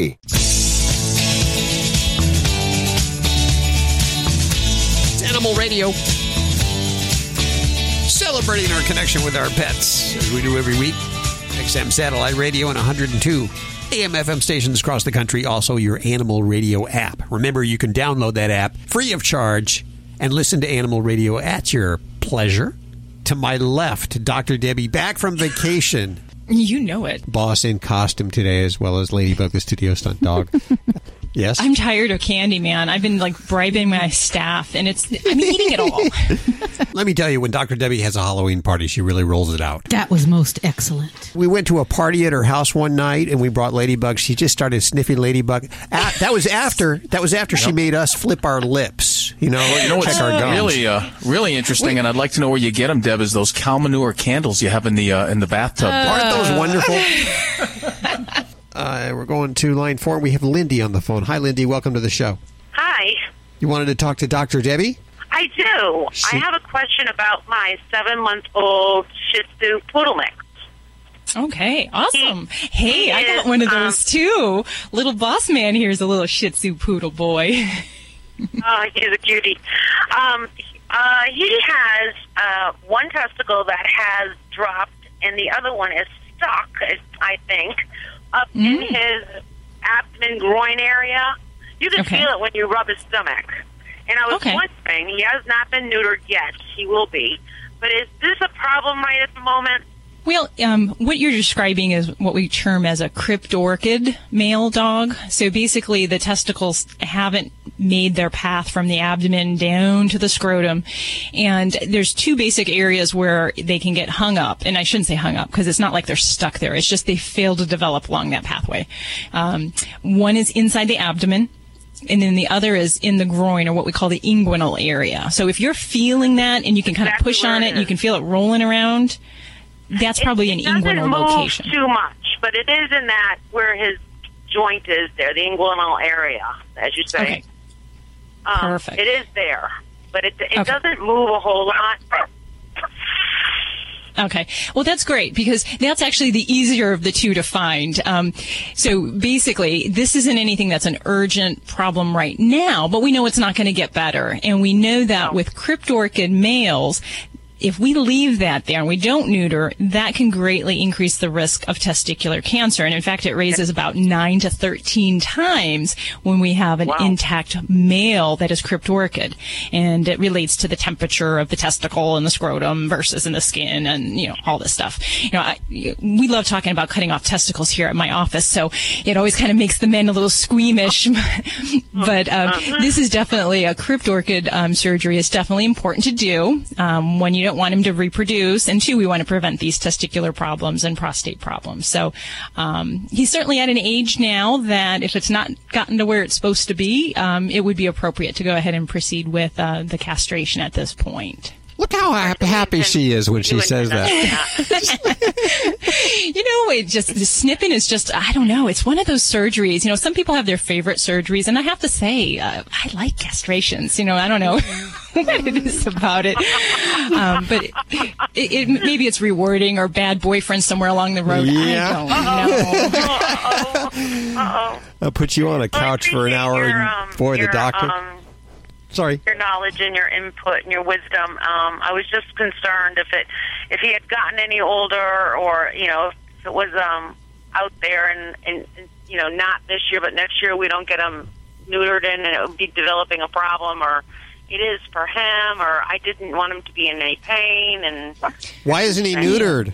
It's Animal Radio. Celebrating our connection with our pets, as we do every week. XM Satellite Radio and 102 AM FM stations across the country. Also, your Animal Radio app. Remember, you can download that app free of charge and listen to Animal Radio at your pleasure. To my left, Dr. Debbie, back from vacation. You know it. Boss in costume today, as well as Ladybug, the studio stunt dog. <laughs> yes? I'm tired of candy, man. I've been like bribing my staff, and it's I'm eating it all. <laughs> Let me tell you, when Dr. Debbie has a Halloween party, she really rolls it out. That was most excellent. We went to a party at her house one night, and we brought Ladybug. She just started sniffing Ladybug. A- that was after. That was after she made us flip our lips. You know, Well, you know what's our gums. really, uh, really interesting, and I'd like to know where you get them, Deb. Is those cow manure candles you have in the uh, in the bathtub? Aren't those wonderful? <laughs> uh, we're going to line four. We have Lindy on the phone. Hi, Lindy. Welcome to the show. Hi, You wanted to talk to Dr. Debbie? I do. She- I have a question about my seven month old Shih Tzu poodle mix. Okay, awesome. Hey, I got one of those too. Little boss man here's a little Shih Tzu poodle boy. <laughs> Oh, he's a cutie. Um, uh, he has uh, one testicle that has dropped, and the other one is stuck. I think up in Mm. his abdomen groin area. You can Okay. feel it when you rub his stomach. And I was Okay. wondering, he has not been neutered yet. He will be. But is this a problem right at the moment? Well, um, what you're describing is what we term as a cryptorchid male dog. So basically, the testicles haven't made their path from the abdomen down to the scrotum. And there's two basic areas where they can get hung up. And I shouldn't say hung up because it's not like they're stuck there. It's just they fail to develop along that pathway. Um, one is inside the abdomen and then the other is in the groin or what we call the inguinal area. So if you're feeling that and you can kind of push on it, and you can feel it rolling around, that's probably an It doesn't inguinal move location. too much, but it is in that where his joint is there, the inguinal area, as you say. Okay. Um, Perfect. It is there, but it, it Okay. doesn't move a whole lot. Okay. Well, that's great because that's actually the easier of the two to find. Um, so basically, this isn't anything that's an urgent problem right now, but we know it's not going to get better. And we know that with cryptorchid males, if we leave that there and we don't neuter, that can greatly increase the risk of testicular cancer. And in fact, it raises about 9 to 13 times when we have an intact male that is cryptorchid. And it relates to the temperature of the testicle and the scrotum versus in the skin and, you know, all this stuff. You know, I, we love talking about cutting off testicles here at my office. So it always kind of makes the men a little squeamish. <laughs> but um, this is definitely a cryptorchid um, surgery is definitely important to do um, when you don't want him to reproduce, and two, we want to prevent these testicular problems and prostate problems. So um, he's certainly at an age now that if it's not gotten to where it's supposed to be, um, it would be appropriate to go ahead and proceed with uh, the castration at this point. Look how happy, happy she is when she says that. <laughs> <laughs> you know, it just the snipping is just I don't know. It's one of those surgeries. You know, some people have their favorite surgeries, and I have to say, uh, I like castrations. You know, I don't know <laughs> what it is about it, um, but it, it, it maybe it's rewarding or bad boyfriend somewhere along the road. Yeah. I don't know. I'll put you on a couch for an hour and boy, the doctor. Um, Sorry. your knowledge and your input and your wisdom. Um, I was just concerned if it if he had gotten any older or you know if it was um, out there and, and, and you know not this year but next year we don't get him neutered in and it would be developing a problem or it is for him or I didn't want him to be in any pain and Why isn't he neutered?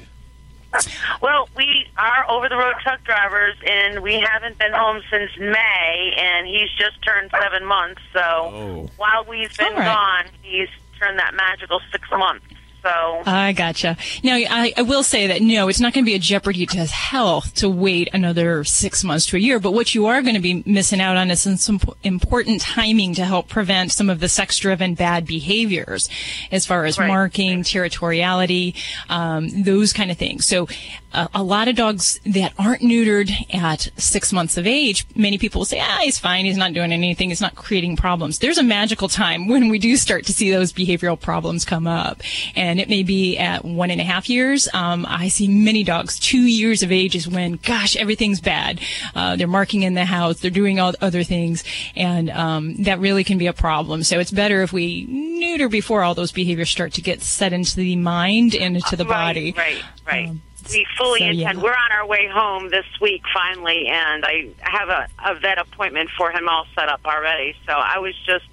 <laughs> well, we are over the road truck drivers, and we haven't been home since May, and he's just turned seven months. So Oh. while we've been All right. gone, he's turned that magical six months. So I gotcha. Now, I, I will say that no, it's not going to be a jeopardy to his health to wait another six months to a year. But what you are going to be missing out on is some, some important timing to help prevent some of the sex-driven bad behaviors, as far as Right. marking, territoriality, um, those kind of things. So, uh, a lot of dogs that aren't neutered at six months of age, many people will say, ah, he's fine. He's not doing anything. He's not creating problems. There's a magical time when we do start to see those behavioral problems come up. And it may be at one and a half years. Um, I see many dogs, two years of age is when, gosh, everything's bad. Uh, they're marking in the house. They're doing all other things. And, um, that really can be a problem. So it's better if we neuter before all those behaviors start to get set into the mind and into the body. Right, right. we fully so, yeah. intend. We're on our way home this week finally, and I have a, a vet appointment for him all set up already. So I was just,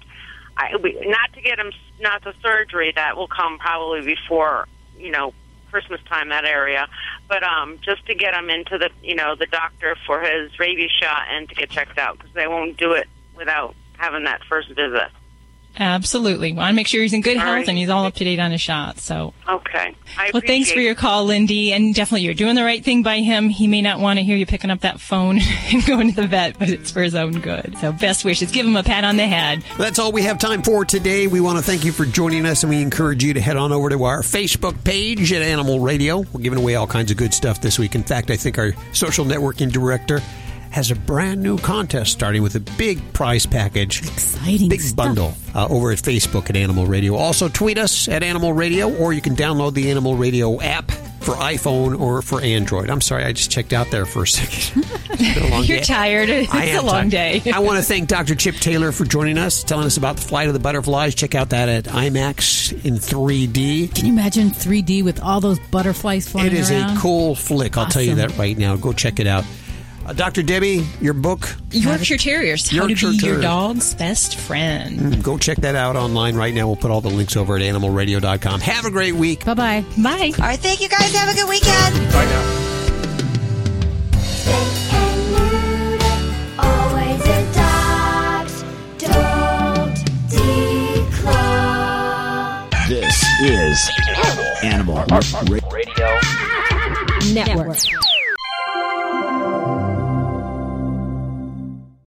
I, we, not to get him, not the surgery that will come probably before you know Christmas time that area, but um, just to get him into the you know the doctor for his rabies shot and to get checked out because they won't do it without having that first visit. Absolutely. Want to make sure he's in good All health right. and he's all up to date on his shots. So, Okay. I well, thanks for your call, Lindy. And definitely you're doing the right thing by him. He may not want to hear you picking up that phone <laughs> and going to the vet, but it's for his own good. So, best wishes. Give him a pat on the head. That's all we have time for today. We want to thank you for joining us, and we encourage you to head on over to our Facebook page at Animal Radio. We're giving away all kinds of good stuff this week. In fact, I think our social networking director has a brand new contest starting with a big prize package. Exciting. Big bundle uh, over at Facebook at Animal Radio. Also, tweet us at Animal Radio, or you can download the Animal Radio app for iPhone or for Android. I'm sorry, I just checked out there for a second. <laughs> It's been a long <laughs> You're day. tired. <laughs> It's I a long tired. day. I want to thank Dr. Chip Taylor for joining us, telling us about the flight of the butterflies. Check out that at IMAX in 3D. Can you imagine 3D with all those butterflies flying It is around? a cool flick. I'll tell you that right now. Go check it out. Uh, Dr. Debbie, your book, Yorkshire Terriers, how Yorkshire to be your dog's best friend. mm, go check that out online right now. We'll put all the links over at animalradio.com. Have a great week. Bye bye. Bye. All right, thank you guys. Have a good weekend. Bye now. Always a dog's. This is Animal Radio <laughs> Network.